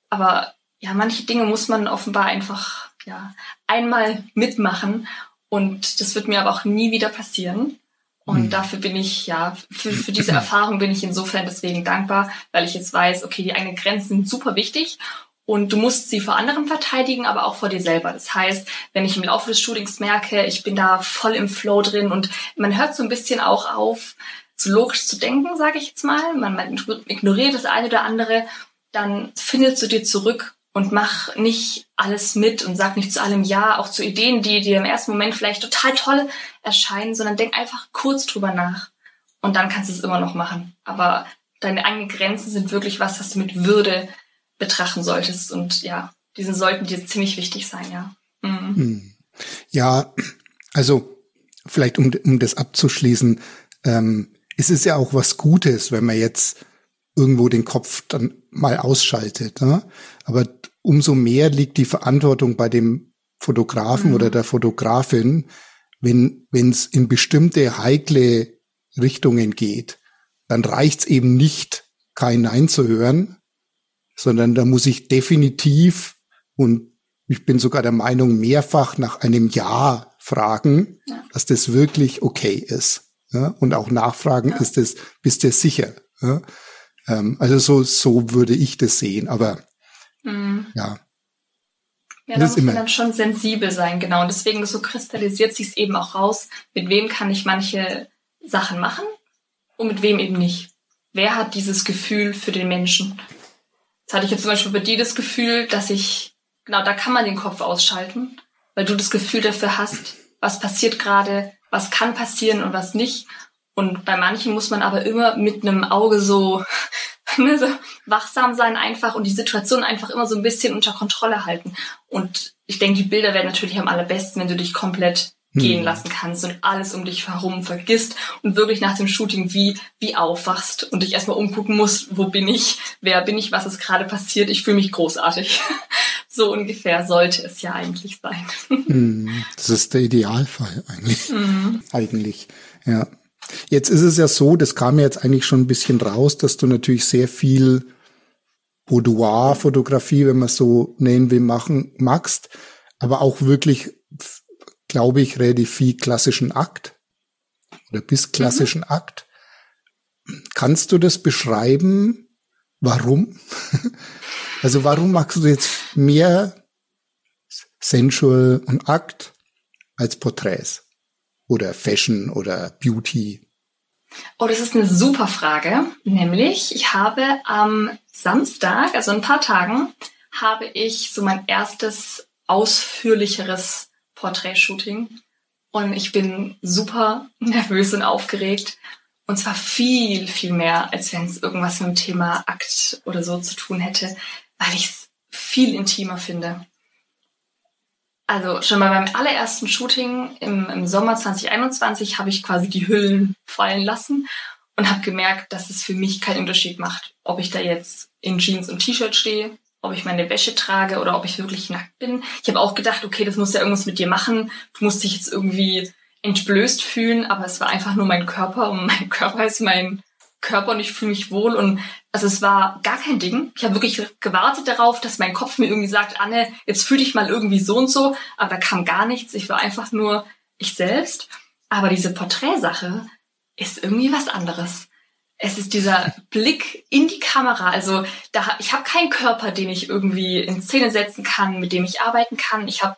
Aber ja, manche Dinge muss man offenbar einfach ja einmal mitmachen und das wird mir aber auch nie wieder passieren. Und mhm. dafür bin ich, ja, für, für diese Erfahrung bin ich insofern deswegen dankbar, weil ich jetzt weiß, okay, die eigenen Grenzen sind super wichtig und du musst sie vor anderen verteidigen, aber auch vor dir selber. Das heißt, wenn ich im Laufe des Shootings merke, ich bin da voll im Flow drin und man hört so ein bisschen auch auf, so logisch zu denken, sage ich jetzt mal, man, man ignoriert das eine oder andere, dann findest du dir zurück und mach nicht alles mit und sag nicht zu allem Ja, auch zu Ideen, die dir im ersten Moment vielleicht total toll erscheinen, sondern denk einfach kurz drüber nach und dann kannst du es immer noch machen. Aber deine eigenen Grenzen sind wirklich was, was du mit Würde betrachten solltest und ja, diese sollten dir ziemlich wichtig sein, ja. Mhm. Hm. Ja, also vielleicht um, um das abzuschließen, ähm, es ist ja auch was Gutes, wenn man jetzt irgendwo den Kopf dann mal ausschaltet. Ne? Aber umso mehr liegt die Verantwortung bei dem Fotografen mhm. oder der Fotografin, wenn wenn es in bestimmte heikle Richtungen geht, dann reicht's eben nicht, kein Nein zu hören, sondern da muss ich definitiv und ich bin sogar der Meinung mehrfach nach einem Ja fragen, ja. dass das wirklich okay ist. Ja? Und auch nachfragen, ja. ist das, bist du sicher? Ja? Ähm, also so, so würde ich das sehen. Aber mhm. ja. Ja, da muss man dann schon sensibel sein, genau. Und deswegen so kristallisiert sich es eben auch raus, mit wem kann ich manche Sachen machen und mit wem eben nicht. Wer hat dieses Gefühl für den Menschen? Jetzt hatte ich jetzt zum Beispiel bei dir das Gefühl, dass ich, genau, da kann man den Kopf ausschalten, weil du das Gefühl dafür hast, was passiert gerade, was kann passieren und was nicht. Und bei manchen muss man aber immer mit einem Auge so, *laughs* ne, so wachsam sein einfach und die Situation einfach immer so ein bisschen unter Kontrolle halten. Und ich denke, die Bilder werden natürlich am allerbesten, wenn du dich komplett hm. gehen lassen kannst und alles um dich herum vergisst und wirklich nach dem Shooting wie, wie aufwachst und dich erstmal umgucken musst, wo bin ich, wer bin ich, was ist gerade passiert, ich fühle mich großartig. *laughs* so ungefähr sollte es ja eigentlich sein. *laughs* Hm, das ist der Idealfall eigentlich. Mhm. Eigentlich, ja. Jetzt ist es ja so, das kam ja jetzt eigentlich schon ein bisschen raus, dass du natürlich sehr viel Boudoir-Fotografie, wenn man so nennen will, machen magst, aber auch wirklich, glaube ich, relativ viel klassischen Akt oder bis klassischen mhm. Akt. Kannst du das beschreiben? Warum? *laughs* also warum magst du jetzt mehr Sensual und Akt als Porträts? Oder Fashion oder Beauty? Oh, das ist eine super Frage. Nämlich, ich habe am Samstag, also in ein paar Tagen, habe ich so mein erstes ausführlicheres Porträtshooting. Und ich bin super nervös und aufgeregt. Und zwar viel, viel mehr, als wenn es irgendwas mit dem Thema Akt oder so zu tun hätte, weil ich es viel intimer finde. Also schon mal beim allerersten Shooting im, im Sommer 2021 habe ich quasi die Hüllen fallen lassen und habe gemerkt, dass es für mich keinen Unterschied macht, ob ich da jetzt in Jeans und T-Shirt stehe, ob ich meine Wäsche trage oder ob ich wirklich nackt bin. Ich habe auch gedacht, okay, das muss ja irgendwas mit dir machen. Du musst dich jetzt irgendwie entblößt fühlen, aber es war einfach nur mein Körper und *laughs* mein Körper ist mein Körper und ich fühle mich wohl und also es war gar kein Ding. Ich habe wirklich gewartet darauf, dass mein Kopf mir irgendwie sagt, Anne, jetzt fühle dich mal irgendwie so und so, aber da kam gar nichts. Ich war einfach nur ich selbst. Aber diese Porträtsache ist irgendwie was anderes. Es ist dieser Blick in die Kamera. Also da, ich habe keinen Körper, den ich irgendwie in Szene setzen kann, mit dem ich arbeiten kann. Ich habe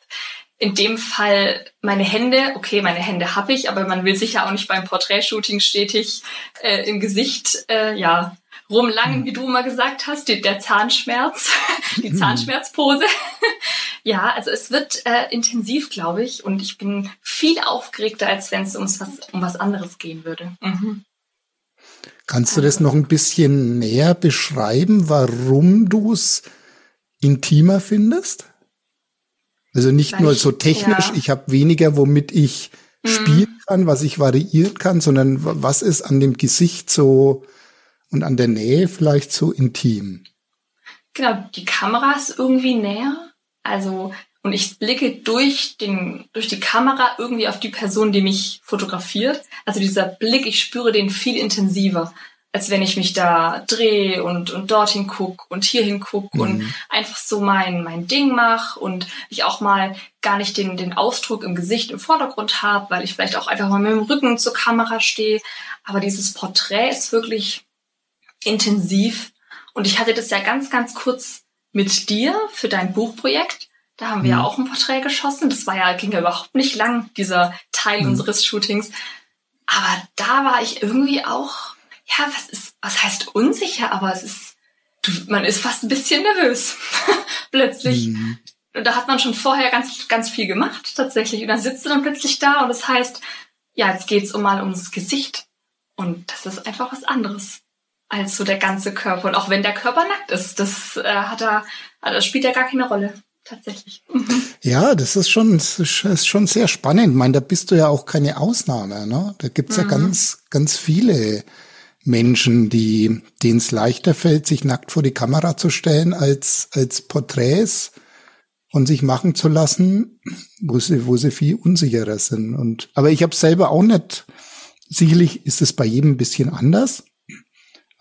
in dem Fall meine Hände, okay, meine Hände habe ich, aber man will sicher auch nicht beim Porträtshooting stetig äh, im Gesicht, äh, ja, rumlangen, hm. wie du immer gesagt hast, die, der Zahnschmerz, *laughs* die hm. Zahnschmerzpose. *laughs* ja, also es wird äh, intensiv, glaube ich, und ich bin viel aufgeregter, als wenn es ums was, um was anderes gehen würde. Mhm. Kannst du das noch ein bisschen näher beschreiben, warum du es intimer findest? Also nicht Weil nur so technisch, ja. ich habe weniger, womit ich mhm. spielen kann, was ich variieren kann, sondern was ist an dem Gesicht so und an der Nähe vielleicht so intim. Genau, die Kamera ist irgendwie näher. Also, und ich blicke durch den, durch die Kamera irgendwie auf die Person, die mich fotografiert. Also dieser Blick, ich spüre den viel intensiver, als wenn ich mich da drehe und, und dorthin guck und hierhin guck mhm. und einfach so mein, mein Ding mach und ich auch mal gar nicht den, den Ausdruck im Gesicht im Vordergrund habe, weil ich vielleicht auch einfach mal mit dem Rücken zur Kamera stehe. Aber dieses Porträt ist wirklich intensiv. Und ich hatte das ja ganz, ganz kurz mit dir für dein Buchprojekt. Da haben wir ja mhm. auch ein Porträt geschossen. Das war ja, ging ja überhaupt nicht lang, dieser Teil mhm. unseres Shootings. Aber da war ich irgendwie auch, ja, was ist, was heißt unsicher, aber es ist, du, man ist fast ein bisschen nervös. *laughs* Plötzlich. Mhm. Und da hat man schon vorher ganz, ganz viel gemacht, tatsächlich. Und dann sitzt du dann plötzlich da und es das heißt, ja, jetzt geht's um mal ums Gesicht. Und das ist einfach was anderes als so der ganze Körper. Und auch wenn der Körper nackt ist, das äh, hat er, das spielt ja gar keine Rolle. Tatsächlich. *laughs* Ja, das ist schon, das ist schon sehr spannend. Ich meine, da bist du ja auch keine Ausnahme. Ne? Da gibt's mhm. ja ganz, ganz viele Menschen, die denen es leichter fällt, sich nackt vor die Kamera zu stellen, als, als Porträts von sich machen zu lassen, wo sie, wo sie viel unsicherer sind. Und, aber ich habe selber auch nicht, sicherlich ist es bei jedem ein bisschen anders.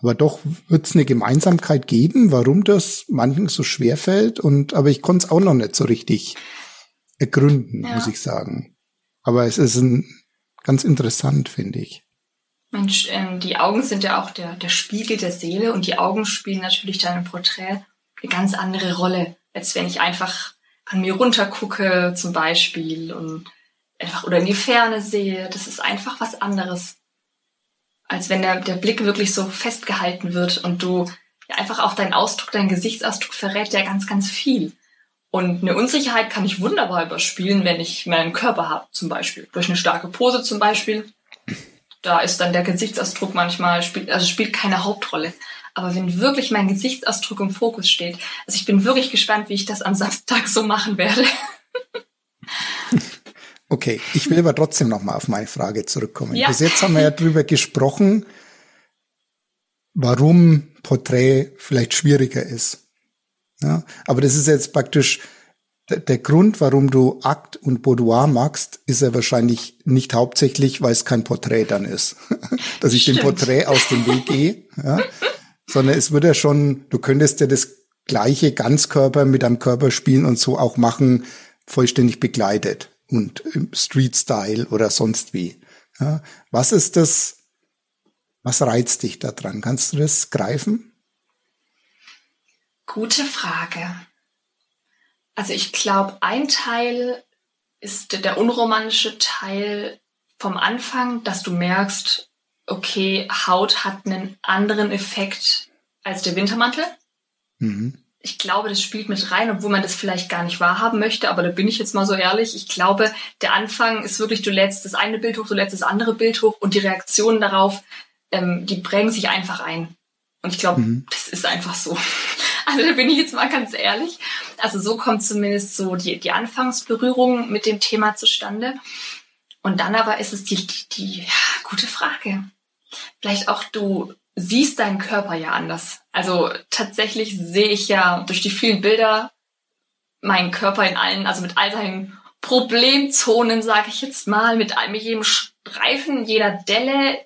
Aber doch wird es eine Gemeinsamkeit geben, warum das manchen so schwer fällt. Und aber ich konnte es auch noch nicht so richtig ergründen, ja. muss ich sagen. Aber es ist ein, ganz interessant, finde ich. Mensch, ähm, die Augen sind ja auch der, der Spiegel der Seele und die Augen spielen natürlich deinem Porträt eine ganz andere Rolle, als wenn ich einfach an mir runtergucke zum Beispiel und einfach oder in die Ferne sehe. Das ist einfach was anderes als wenn der, der Blick wirklich so festgehalten wird und du ja, einfach auch dein Ausdruck, dein Gesichtsausdruck verrät ja ganz, ganz viel. Und eine Unsicherheit kann ich wunderbar überspielen, wenn ich meinen Körper habe, zum Beispiel. Durch eine starke Pose zum Beispiel. Da ist dann der Gesichtsausdruck manchmal, spielt, also spielt keine Hauptrolle. Aber wenn wirklich mein Gesichtsausdruck im Fokus steht, also ich bin wirklich gespannt, wie ich das am Samstag so machen werde. *laughs* Okay, ich will aber trotzdem noch mal auf meine Frage zurückkommen. Ja. Bis jetzt haben wir ja drüber gesprochen, warum Porträt vielleicht schwieriger ist. Ja, aber das ist jetzt praktisch der, Grund, warum du Akt und Boudoir magst, ist ja wahrscheinlich nicht hauptsächlich, weil es kein Porträt dann ist, *laughs* dass ich Stimmt. dem Porträt aus dem Weg gehe, ja, sondern es wird ja schon, du könntest ja das gleiche Ganzkörper mit einem Körper spielen und so auch machen, vollständig begleitet und Street Style oder sonst wie. Ja, was ist das, was reizt dich da dran? Kannst du das greifen? Gute Frage. Also ich glaube, ein Teil ist der unromantische Teil vom Anfang, dass du merkst, okay, Haut hat einen anderen Effekt als der Wintermantel. Mhm ich glaube, das spielt mit rein, obwohl man das vielleicht gar nicht wahrhaben möchte, aber da bin ich jetzt mal so ehrlich. Ich glaube, der Anfang ist wirklich, du lädst das eine Bild hoch, du lädst das andere Bild hoch und die Reaktionen darauf, ähm, die prägen sich einfach ein. Und ich glaube, mhm. das ist einfach so. Also da bin ich jetzt mal ganz ehrlich. Also so kommt zumindest so die, die Anfangsberührung mit dem Thema zustande. Und dann aber ist es die, die, die ja, gute Frage. Vielleicht auch du siehst deinen Körper ja anders. Also tatsächlich sehe ich ja durch die vielen Bilder meinen Körper in allen, also mit all seinen Problemzonen, sage ich jetzt mal, mit, mit jedem Streifen, jeder Delle,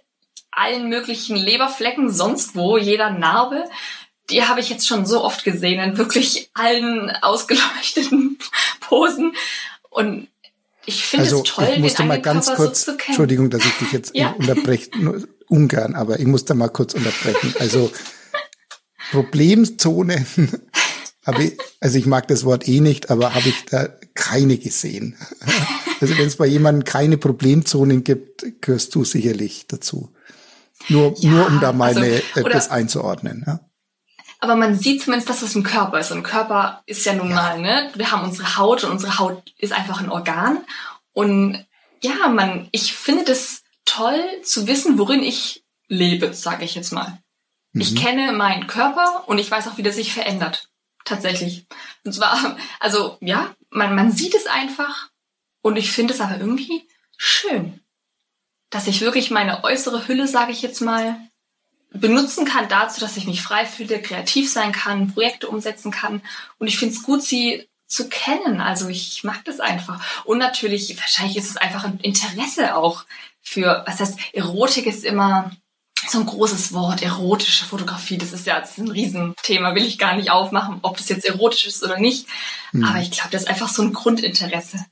allen möglichen Leberflecken, sonst wo, jeder Narbe. Die habe ich jetzt schon so oft gesehen in wirklich allen ausgeleuchteten *laughs* Posen. Und ich finde also, es toll, ich musste den mal ganz Körper kurz, so. Entschuldigung, dass ich dich jetzt ja. unterbreche, ungern, aber ich muss da mal kurz unterbrechen. Also Problemzone *laughs* habe ich, also ich mag das Wort eh nicht, aber habe ich da keine gesehen. *laughs* Also wenn es bei jemandem keine Problemzonen gibt, gehörst du sicherlich dazu. Nur, ja, nur um da mal also, eine, das einzuordnen. Ja? Aber man sieht zumindest, dass es ein Körper ist. Und Körper ist ja nun ja. mal, ne? Wir haben unsere Haut und unsere Haut ist einfach ein Organ. Und ja, man, ich finde das toll zu wissen, worin ich lebe, sage ich jetzt mal. Mhm. Ich kenne meinen Körper und ich weiß auch, wie der sich verändert. Tatsächlich. Und zwar, also ja, man, man sieht es einfach und ich finde es aber irgendwie schön, dass ich wirklich meine äußere Hülle, sage ich jetzt mal, benutzen kann dazu, dass ich mich frei fühle, kreativ sein kann, Projekte umsetzen kann. Und ich finde es gut, sie zu kennen. Also ich mag das einfach. Und natürlich, wahrscheinlich ist es einfach ein Interesse auch für, was heißt, Erotik ist immer so ein großes Wort, erotische Fotografie. Das ist ja das ist ein Riesenthema, will ich gar nicht aufmachen, ob das jetzt erotisch ist oder nicht. Mhm. Aber ich glaube, das ist einfach so ein Grundinteresse.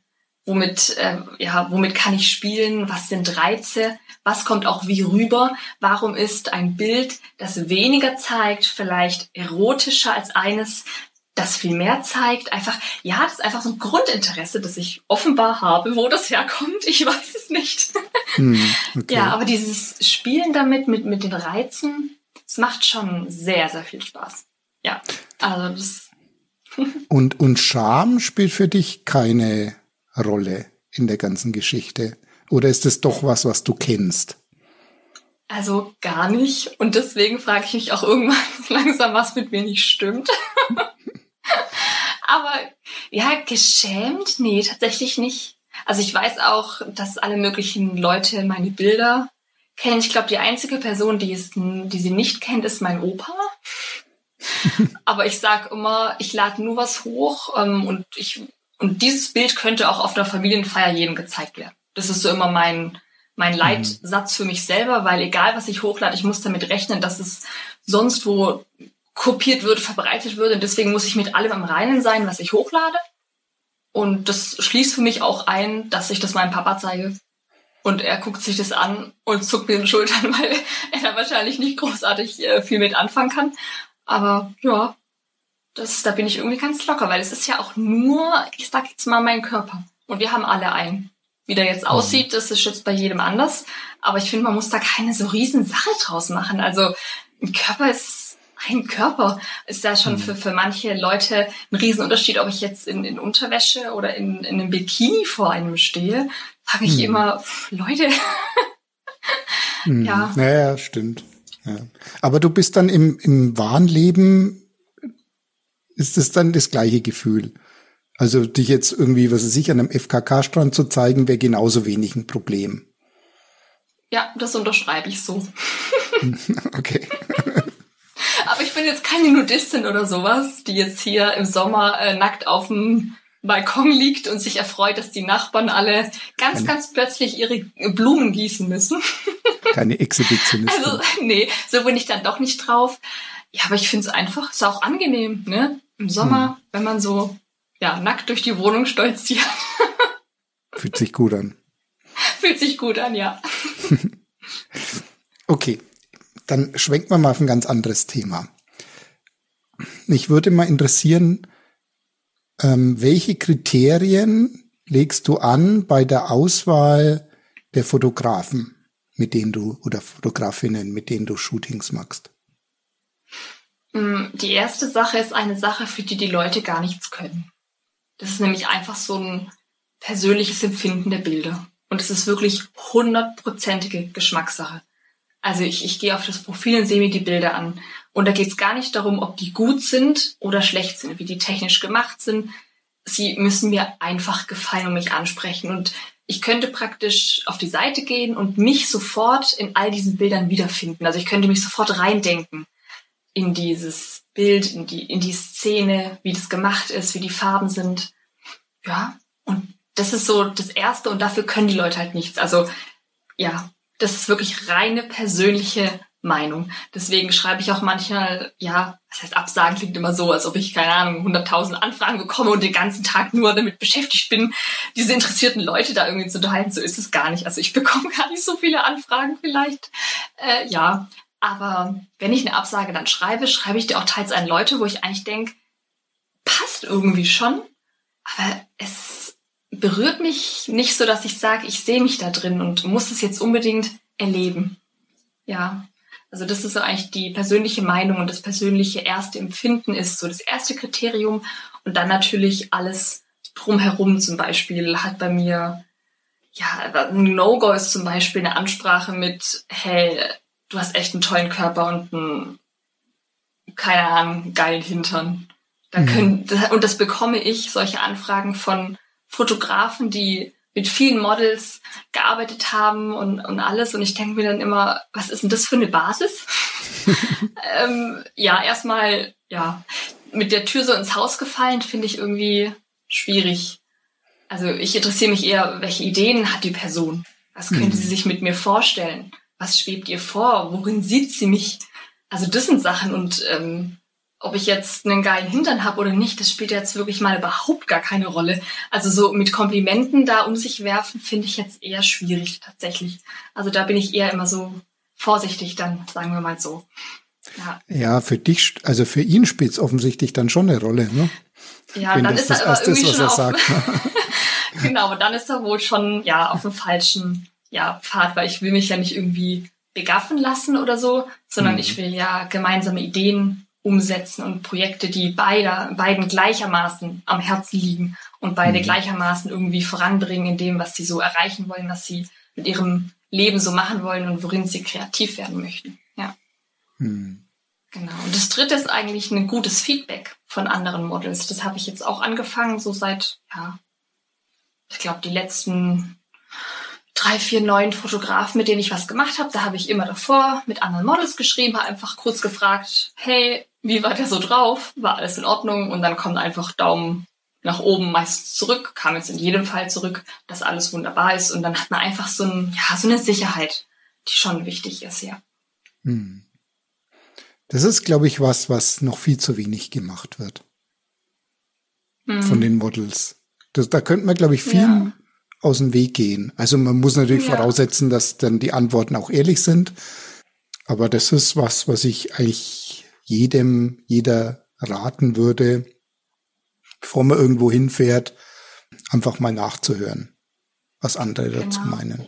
Womit, äh, ja, womit kann ich spielen? Was sind Reize? Was kommt auch wie rüber? Warum ist ein Bild, das weniger zeigt, vielleicht erotischer als eines, das viel mehr zeigt. Einfach, ja, das ist einfach so ein Grundinteresse, das ich offenbar habe. Wo das herkommt, ich weiß es nicht. *laughs* Hm, okay. Ja, aber dieses Spielen damit, mit, mit den Reizen, es macht schon sehr, sehr viel Spaß. Ja, also das. und, und Scham spielt für dich keine Rolle in der ganzen Geschichte? Oder ist es doch was, was du kennst? Also gar nicht. Und deswegen frage ich mich auch irgendwann *laughs* langsam, was mit mir nicht stimmt. *laughs* Aber ja, geschämt? Nee, tatsächlich nicht. Also ich weiß auch, dass alle möglichen Leute meine Bilder kennen. Ich glaube, die einzige Person, die, es, die sie nicht kennt, ist mein Opa. *laughs* Aber ich sag immer, ich lade nur was hoch ähm, und ich und dieses Bild könnte auch auf einer Familienfeier jedem gezeigt werden. Das ist so immer mein mein mhm. Leitsatz für mich selber, weil egal was ich hochlade, ich muss damit rechnen, dass es sonst wo kopiert wird, verbreitet wird. Und deswegen muss ich mit allem im Reinen sein, was ich hochlade. Und das schließt für mich auch ein, dass ich das meinem Papa zeige. Und er guckt sich das an und zuckt mir den Schultern, *laughs* weil er da wahrscheinlich nicht großartig äh, viel mit anfangen kann. Aber ja, das, da bin ich irgendwie ganz locker, weil es ist ja auch nur, ich sag jetzt mal, mein Körper. Und wir haben alle einen. Wie der jetzt mhm. aussieht, das ist jetzt bei jedem anders. Aber ich finde, man muss da keine so riesen Sache draus machen. Also ein Körper ist ein Körper ist ja schon hm. für, für manche Leute ein Riesenunterschied, ob ich jetzt in, in Unterwäsche oder in, in einem Bikini vor einem stehe. Frage ich hm. immer, Leute. *laughs* hm. Ja. Naja, stimmt. Ja. Aber du bist dann im, im wahren Leben, ist es dann das gleiche Gefühl? Also dich jetzt irgendwie, was weiß ich, an einem FKK-Strand zu zeigen, wäre genauso wenig ein Problem. Ja, das unterschreibe ich so. *laughs* okay. *laughs* Aber ich bin jetzt keine Nudistin oder sowas, die jetzt hier im Sommer äh, nackt auf dem Balkon liegt und sich erfreut, dass die Nachbarn alle ganz, keine, ganz plötzlich ihre Blumen gießen müssen. *laughs* Keine Exhibitionistin. Also, nee, so bin ich dann doch nicht drauf. Ja, aber ich finde es einfach, ist auch angenehm, ne? Im Sommer, hm. wenn man so, ja, nackt durch die Wohnung stolziert. *laughs* Fühlt sich gut an. Fühlt sich gut an, ja. *laughs* okay, dann schwenkt man mal auf ein ganz anderes Thema. Mich würde mal interessieren, ähm, welche Kriterien legst du an bei der Auswahl der Fotografen, mit denen du oder Fotografinnen, mit denen du Shootings machst? Mm, die erste Sache ist eine Sache, für die die Leute gar nichts können. Das ist nämlich einfach so ein persönliches Empfinden der Bilder. Und es ist wirklich hundertprozentige Geschmackssache. Also ich, ich gehe auf das Profil und sehe mir die Bilder an. Und da geht es gar nicht darum, ob die gut sind oder schlecht sind, wie die technisch gemacht sind. Sie müssen mir einfach gefallen und mich ansprechen. Und ich könnte praktisch auf die Seite gehen und mich sofort in all diesen Bildern wiederfinden. Also ich könnte mich sofort reindenken in dieses Bild, in die, in die Szene, wie das gemacht ist, wie die Farben sind. Ja, und das ist so das Erste und dafür können die Leute halt nichts. Also ja, das ist wirklich reine persönliche Meinung. Deswegen schreibe ich auch manchmal, ja, das heißt, Absagen klingt immer so, als ob ich, keine Ahnung, 100.000 Anfragen bekomme und den ganzen Tag nur damit beschäftigt bin, diese interessierten Leute da irgendwie zu unterhalten. So ist es gar nicht. Also ich bekomme *laughs* gar nicht so viele Anfragen vielleicht. Äh, ja, aber wenn ich eine Absage dann schreibe, schreibe ich dir auch teils an Leute, wo ich eigentlich denke, passt irgendwie schon, aber es berührt mich nicht so, dass ich sage, ich sehe mich da drin und muss es jetzt unbedingt erleben. Ja, also das ist so eigentlich die persönliche Meinung und das persönliche erste Empfinden ist so das erste Kriterium und dann natürlich alles drumherum zum Beispiel hat bei mir ja ein No-Go ist zum Beispiel eine Ansprache mit hey du hast echt einen tollen Körper und einen keine Ahnung geilen Hintern. Dann mhm. können und das bekomme ich solche Anfragen von Fotografen, die mit vielen Models gearbeitet haben und, und alles. Und ich denke mir dann immer, was ist denn das für eine Basis? *laughs* ähm, ja, erstmal, ja, mit der Tür so ins Haus gefallen, finde ich irgendwie schwierig. Also ich interessiere mich eher, welche Ideen hat die Person? Was könnte mhm. sie sich mit mir vorstellen? Was schwebt ihr vor? Worin sieht sie mich? Also das sind Sachen und ähm, ob ich jetzt einen geilen Hintern habe oder nicht, das spielt jetzt wirklich mal überhaupt gar keine Rolle. Also so mit Komplimenten da um sich werfen, finde ich jetzt eher schwierig tatsächlich. Also da bin ich eher immer so vorsichtig dann, sagen wir mal so. Ja, ja für dich, also für ihn spielt es offensichtlich dann schon eine Rolle, ne? Ja, Wenn dann das ist das er aber irgendwie ist, schon auf, sagt. *laughs* genau, dann ist er wohl schon ja auf dem falschen ja, Pfad, weil ich will mich ja nicht irgendwie begaffen lassen oder so, sondern mhm. ich will ja gemeinsame Ideen umsetzen und Projekte, die beider, beiden gleichermaßen am Herzen liegen und beide mhm. gleichermaßen irgendwie voranbringen in dem, was sie so erreichen wollen, was sie mit ihrem Leben so machen wollen und worin sie kreativ werden möchten. Ja. Mhm. Genau. Und das dritte ist eigentlich ein gutes Feedback von anderen Models. Das habe ich jetzt auch angefangen, so seit, ja, ich glaube, die letzten drei, vier neuen Fotografen, mit denen ich was gemacht habe. Da habe ich immer davor mit anderen Models geschrieben, habe einfach kurz gefragt, hey, wie war der so drauf? War alles in Ordnung? Und dann kommt einfach Daumen nach oben meistens zurück, kam jetzt in jedem Fall zurück, dass alles wunderbar ist. Und dann hat man einfach so, ein, ja, so eine Sicherheit, die schon wichtig ist, ja. Hm. Das ist, glaube ich, was, was noch viel zu wenig gemacht wird. Hm. Von den Models. Das, da könnte man, glaube ich, viel ja. Aus dem Weg gehen. Also man muss natürlich ja. voraussetzen, dass dann die Antworten auch ehrlich sind. Aber das ist was, was ich eigentlich jedem, jeder raten würde, bevor man irgendwo hinfährt, einfach mal nachzuhören, was andere genau. dazu meinen.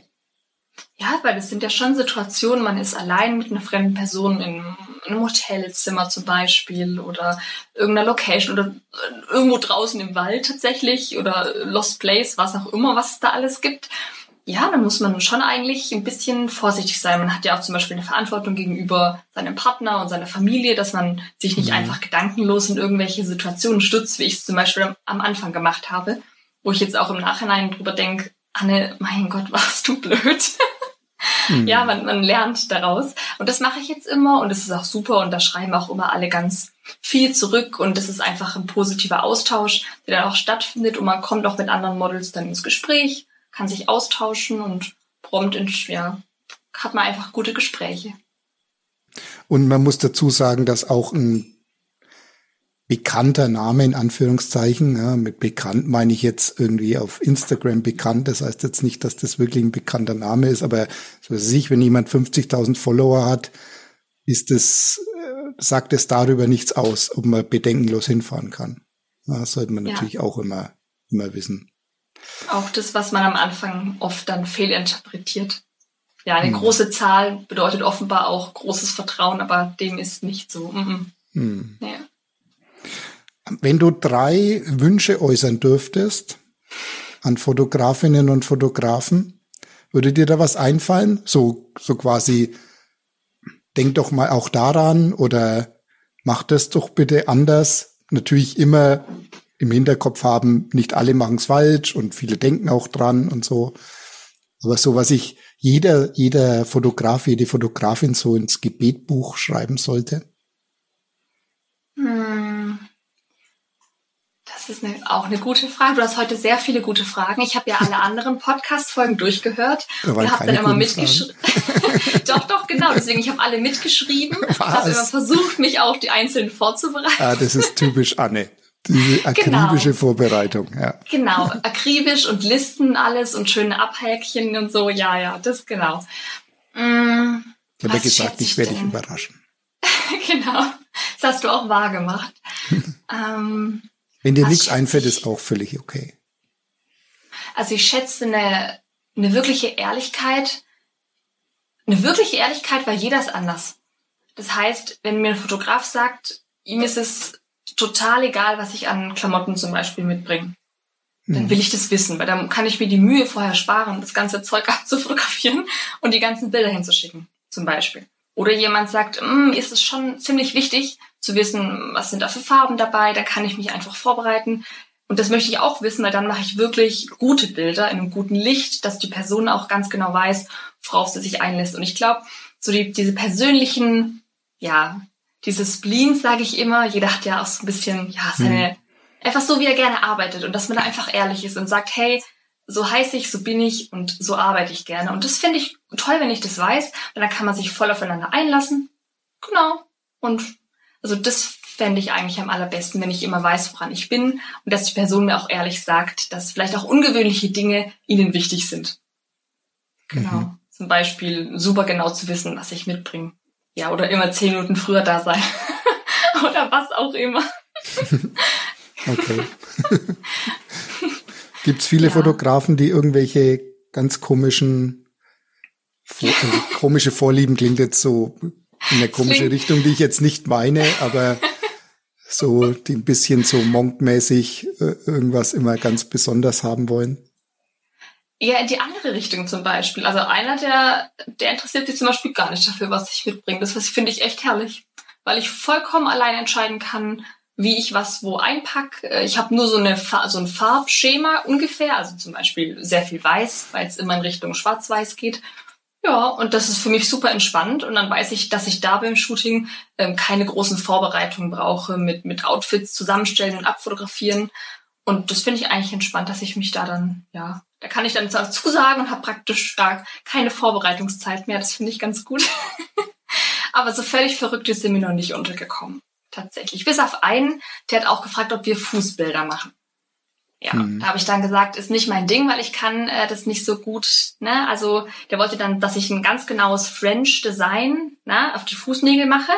Ja, weil es sind ja schon Situationen, man ist allein mit einer fremden Person in einem Hotelzimmer zum Beispiel oder irgendeiner Location oder irgendwo draußen im Wald tatsächlich oder Lost Place, was auch immer, was es da alles gibt ja, da muss man schon eigentlich ein bisschen vorsichtig sein. Man hat ja auch zum Beispiel eine Verantwortung gegenüber seinem Partner und seiner Familie, dass man sich nicht mhm. einfach gedankenlos in irgendwelche Situationen stützt, wie ich es zum Beispiel am Anfang gemacht habe, wo ich jetzt auch im Nachhinein drüber denke, Anne, mein Gott, *laughs* warst du blöd. Mhm. Ja, man, man lernt daraus. Und das mache ich jetzt immer und das ist auch super und da schreiben auch immer alle ganz viel zurück und das ist einfach ein positiver Austausch, der dann auch stattfindet und man kommt auch mit anderen Models dann ins Gespräch kann sich austauschen und prompt in, ja, hat man einfach gute Gespräche. Und man muss dazu sagen, dass auch ein bekannter Name in Anführungszeichen, ja, mit bekannt meine ich jetzt irgendwie auf Instagram bekannt, das heißt jetzt nicht, dass das wirklich ein bekannter Name ist, aber so sich, wenn jemand 50.000 Follower hat, ist es, äh, sagt es darüber nichts aus, ob man bedenkenlos hinfahren kann. das sollte man ja. natürlich auch immer, immer wissen. Auch das, was man am Anfang oft dann fehlinterpretiert. Ja, eine hm. große Zahl bedeutet offenbar auch großes Vertrauen, aber dem ist nicht so. Mhm. Hm. Ja. Wenn du drei Wünsche äußern dürftest an Fotografinnen und Fotografen, würde dir da was einfallen? So, so quasi, denk doch mal auch daran oder mach das doch bitte anders. Natürlich immer im Hinterkopf haben, nicht alle machen es falsch und viele denken auch dran und so. Aber so, was ich jeder, jeder Fotograf, jede Fotografin so ins Gebetbuch schreiben sollte? Das ist eine, auch eine gute Frage. Du hast heute sehr viele gute Fragen. Ich habe ja alle *laughs* anderen Podcast-Folgen durchgehört und habe dann immer mitgeschrieben. *laughs* doch, doch, genau. Deswegen, ich habe alle mitgeschrieben. Ich habe immer versucht, mich auf die einzelnen vorzubereiten. Ah, das ist typisch Anne. Diese akribische genau. Vorbereitung, ja. Genau, akribisch und Listen alles und schöne Abhäkchen und so, ja, ja, das genau. Mm, ich habe ja gesagt, ich werde dich überraschen. *laughs* genau, das hast du auch wahr gemacht. ähm, Wenn dir nichts einfällt, ist auch völlig okay. Also ich schätze eine, eine wirkliche Ehrlichkeit. Eine wirkliche Ehrlichkeit, weil jeder ist anders. Das heißt, wenn mir ein Fotograf sagt, ihm ist es total egal, was ich an Klamotten zum Beispiel mitbringe. Dann hm. will ich das wissen, weil dann kann ich mir die Mühe vorher sparen, das ganze Zeug *laughs* abzufotografieren und die ganzen Bilder hinzuschicken, zum Beispiel. Oder jemand sagt, mm, ist es schon ziemlich wichtig zu wissen, was sind da für Farben dabei, dann kann ich mich einfach vorbereiten. Und das möchte ich auch wissen, weil dann mache ich wirklich gute Bilder in einem guten Licht, dass die Person auch ganz genau weiß, worauf sie sich einlässt. Und ich glaube, so die, diese persönlichen, ja, diese Spleens, sage ich immer, jeder hat ja auch so ein bisschen, ja, seine, mhm. einfach so, wie er gerne arbeitet und dass man da einfach ehrlich ist und sagt, hey, so heiße ich, so bin ich und so arbeite ich gerne. Und das finde ich toll, wenn ich das weiß, weil dann kann man sich voll aufeinander einlassen. Genau. Und also das fände ich eigentlich am allerbesten, wenn ich immer weiß, woran ich bin und dass die Person mir auch ehrlich sagt, dass vielleicht auch ungewöhnliche Dinge ihnen wichtig sind. Genau. Mhm. Zum Beispiel super genau zu wissen, was ich mitbringe. Ja, oder immer zehn Minuten früher da sein. *laughs* oder was auch immer. *laughs* okay. *laughs* Gibt es viele ja. Fotografen, die irgendwelche ganz komischen, äh, komische Vorlieben klingt jetzt so in eine komische Richtung, die ich jetzt nicht meine, aber *laughs* so die ein bisschen so monkmäßig äh, irgendwas immer ganz besonders haben wollen? Ja, in die andere Richtung zum Beispiel. Also einer, der, der interessiert sich zum Beispiel gar nicht dafür, was ich mitbringe. Das finde ich echt herrlich, weil ich vollkommen allein entscheiden kann, wie ich was wo einpack. Äh, ich habe nur so, eine, so ein Farbschema ungefähr, also zum Beispiel sehr viel weiß, weil es immer in Richtung Schwarz-Weiß geht. Ja, und das ist für mich super entspannt und dann weiß ich, dass ich da beim Shooting ähm, keine großen Vorbereitungen brauche mit, mit Outfits zusammenstellen und abfotografieren. Und das finde ich eigentlich entspannt, dass ich mich da dann, ja, da kann ich dann zusagen und habe praktisch ja, keine Vorbereitungszeit mehr. Das finde ich ganz gut. *laughs* Aber so völlig verrückt ist mir noch nicht untergekommen. Tatsächlich. Bis auf einen, der hat auch gefragt, ob wir Fußbilder machen. Ja, mhm. da habe ich dann gesagt, ist nicht mein Ding, weil ich kann äh, das nicht so gut. Ne? Also der wollte dann, dass ich ein ganz genaues French Design ne, auf die Fußnägel mache.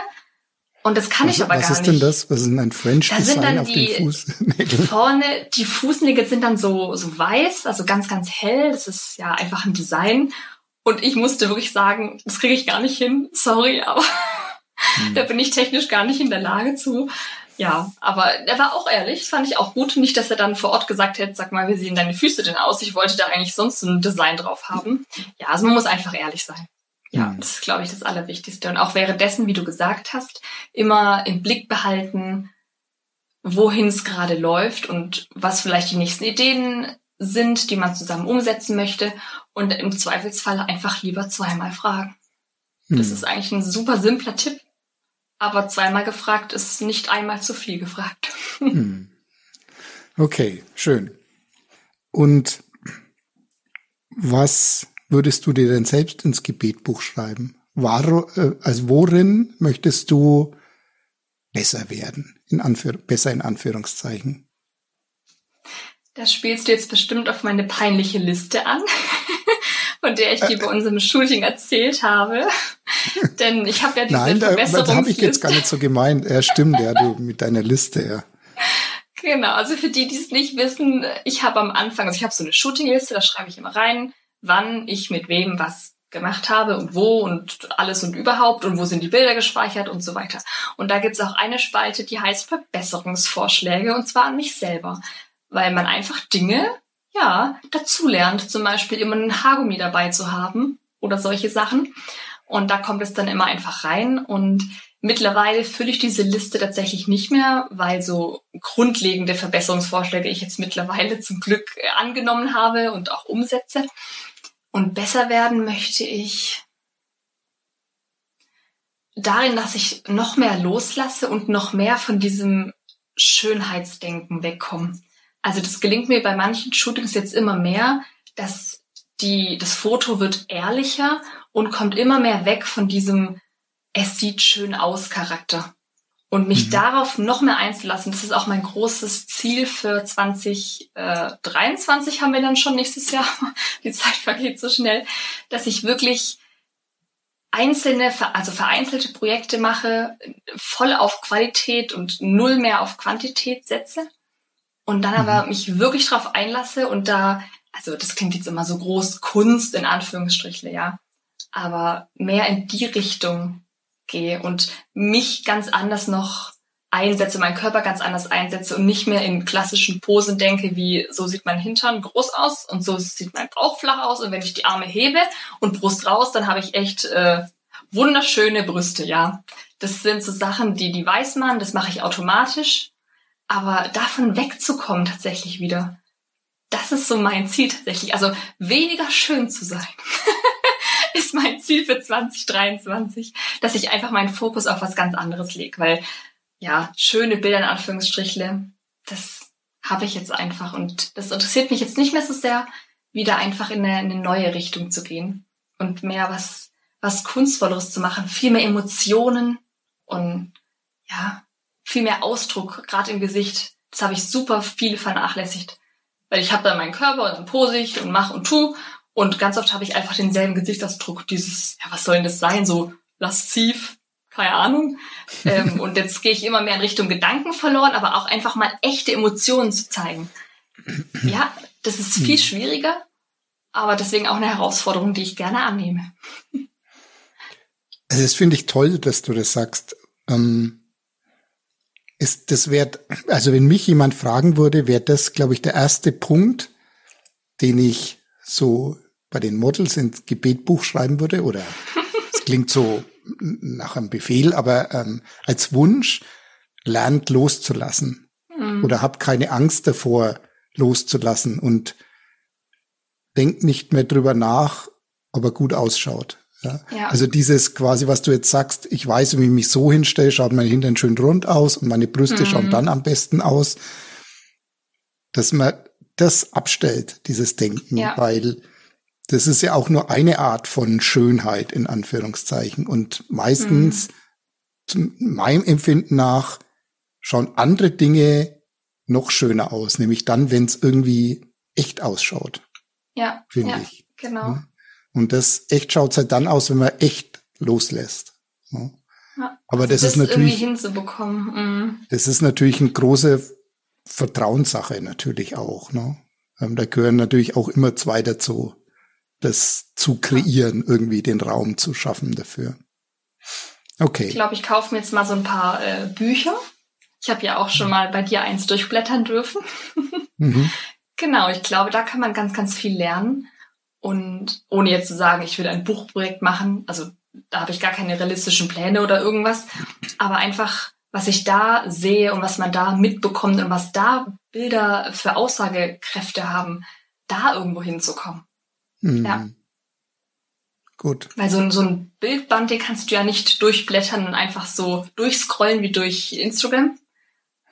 Und das kann was, ich aber gar nicht. Was ist denn das? Was ist denn ein French da Design auf die, den Fußnägeln? *laughs* Vorne, die Fußnägel sind dann so, so weiß, also ganz, ganz hell. Das ist ja einfach ein Design. Und ich musste wirklich sagen, das kriege ich gar nicht hin. Sorry, aber *laughs* hm. da bin ich technisch gar nicht in der Lage zu. Ja, aber er war auch ehrlich, das fand ich auch gut. Nicht, dass er dann vor Ort gesagt hätte, sag mal, wie sehen deine Füße denn aus? Ich wollte da eigentlich sonst ein Design drauf haben. Ja, also man muss einfach ehrlich sein. Ja, mhm. das ist, glaube ich, das Allerwichtigste. Und auch währenddessen, wie du gesagt hast, immer im Blick behalten, wohin es gerade läuft und was vielleicht die nächsten Ideen sind, die man zusammen umsetzen möchte. Und im Zweifelsfall einfach lieber zweimal fragen. Mhm. Das ist eigentlich ein super simpler Tipp, aber zweimal gefragt ist nicht einmal zu viel gefragt. *laughs* Hm. Okay, schön. Und was würdest du dir denn selbst ins Gebetbuch schreiben? War, äh, also worin möchtest du besser werden? In Anführ besser in Anführungszeichen. Das spielst du jetzt bestimmt auf meine peinliche Liste an. *laughs* von der ich dir bei unserem Shooting erzählt habe. *laughs* Denn ich habe ja diese Nein, da, das habe ich jetzt gar nicht so gemeint. Ja, stimmt, ja, du *laughs* mit deiner Liste, ja. Genau, also für die, die es nicht wissen, ich habe am Anfang, also ich habe so eine Shootingliste, da schreibe ich immer rein, wann ich mit wem was gemacht habe und wo und alles und überhaupt und wo sind die Bilder gespeichert und so weiter. Und da gibt es auch eine Spalte, die heißt Verbesserungsvorschläge und zwar an mich selber, weil man einfach Dinge ja, dazulernt, zum Beispiel immer einen Haargummi dabei zu haben oder solche Sachen. Und da kommt es dann immer einfach rein. Und mittlerweile fülle ich diese Liste tatsächlich nicht mehr, weil so grundlegende Verbesserungsvorschläge ich jetzt mittlerweile zum Glück angenommen habe und auch umsetze. Und besser werden möchte ich darin, dass ich noch mehr loslasse und noch mehr von diesem Schönheitsdenken wegkomme. Also das gelingt mir bei manchen Shootings jetzt immer mehr, dass die, das Foto wird ehrlicher und kommt immer mehr weg von diesem es sieht schön aus Charakter. Und mich mhm. darauf noch mehr einzulassen, das ist auch mein großes Ziel für 2023 haben wir dann schon nächstes Jahr. *laughs* Die Zeit vergeht so schnell, dass ich wirklich einzelne, also vereinzelte Projekte mache, voll auf Qualität und null mehr auf Quantität setze und dann aber mhm. mich wirklich drauf einlasse und da, also das klingt jetzt immer so groß, Kunst in Anführungsstrichle, ja, aber mehr in die Richtung gehe und mich ganz anders noch einsetze, meinen Körper ganz anders einsetze und nicht mehr in klassischen Posen denke, wie so sieht mein Hintern groß aus und so sieht mein Bauch flach aus und wenn ich die Arme hebe und Brust raus, dann habe ich echt äh, wunderschöne Brüste, ja. Das sind so Sachen, die die weiß man, das mache ich automatisch Aber davon wegzukommen tatsächlich wieder, das ist so mein Ziel tatsächlich. Also weniger schön zu sein. *laughs* ist mein Ziel für 2023, dass ich einfach meinen Fokus auf was ganz anderes lege, weil ja, schöne Bilder in Anführungsstrichle, das habe ich jetzt einfach und das interessiert mich jetzt nicht mehr so sehr, wieder einfach in eine, in eine neue Richtung zu gehen und mehr was, was Kunstvolleres zu machen, viel mehr Emotionen und ja, viel mehr Ausdruck, gerade im Gesicht. Das habe ich super viel vernachlässigt. Weil ich habe dann meinen Körper und dann pose ich und mach und tu. Und ganz oft habe ich einfach denselben Gesichtsausdruck, dieses, ja, was soll denn das sein? So lasziv, keine Ahnung. *laughs* ähm, und jetzt gehe ich immer mehr in Richtung Gedanken verloren, aber auch einfach mal echte Emotionen zu zeigen. Ja, das ist viel schwieriger, aber deswegen auch eine Herausforderung, die ich gerne annehme. Also das finde ich toll, dass du das sagst. Ähm, ist das wert, also wenn mich jemand fragen würde, wäre das, glaube ich, der erste Punkt, den ich so bei den Models ins Gebetbuch schreiben würde, oder *laughs* es klingt so nach einem Befehl, aber ähm, als Wunsch, lernt loszulassen. Mhm. Oder habt keine Angst davor, loszulassen und denkt nicht mehr drüber nach, ob er gut ausschaut. Ja? ja? Also dieses quasi, was du jetzt sagst, ich weiß, wie ich mich so hinstelle, schaut mein Hintern schön rund aus und meine Brüste mhm. schauen dann am besten aus, dass man das abstellt, dieses Denken, ja. weil das ist ja auch nur eine Art von Schönheit in Anführungszeichen und meistens, mhm. meinem Empfinden nach, schauen andere Dinge noch schöner aus, nämlich dann, wenn es irgendwie echt ausschaut. Ja, finde ja, ich. Genau. Ja? Und das echt schaut halt dann aus, wenn man echt loslässt. Ja. Ja, Aber das, das ist natürlich hinzubekommen. Mhm. Das ist natürlich eine große Vertrauenssache natürlich auch. Ne? Ähm, da gehören natürlich auch immer zwei dazu, das zu kreieren, irgendwie den Raum zu schaffen dafür. Okay. Ich glaube, ich kaufe mir jetzt mal so ein paar äh, Bücher. Ich habe ja auch schon mal bei dir eins durchblättern dürfen. mhm. *laughs* Genau, ich glaube, da kann man ganz, ganz viel lernen. Und ohne jetzt zu sagen, ich will ein Buchprojekt machen, also da habe ich gar keine realistischen Pläne oder irgendwas, aber einfach, was ich da sehe und was man da mitbekommt und was da Bilder für Aussagekräfte haben, da irgendwo hinzukommen. Mhm. Ja. Gut. Weil so ein, so ein Bildband, den kannst du ja nicht durchblättern und einfach so durchscrollen wie durch Instagram,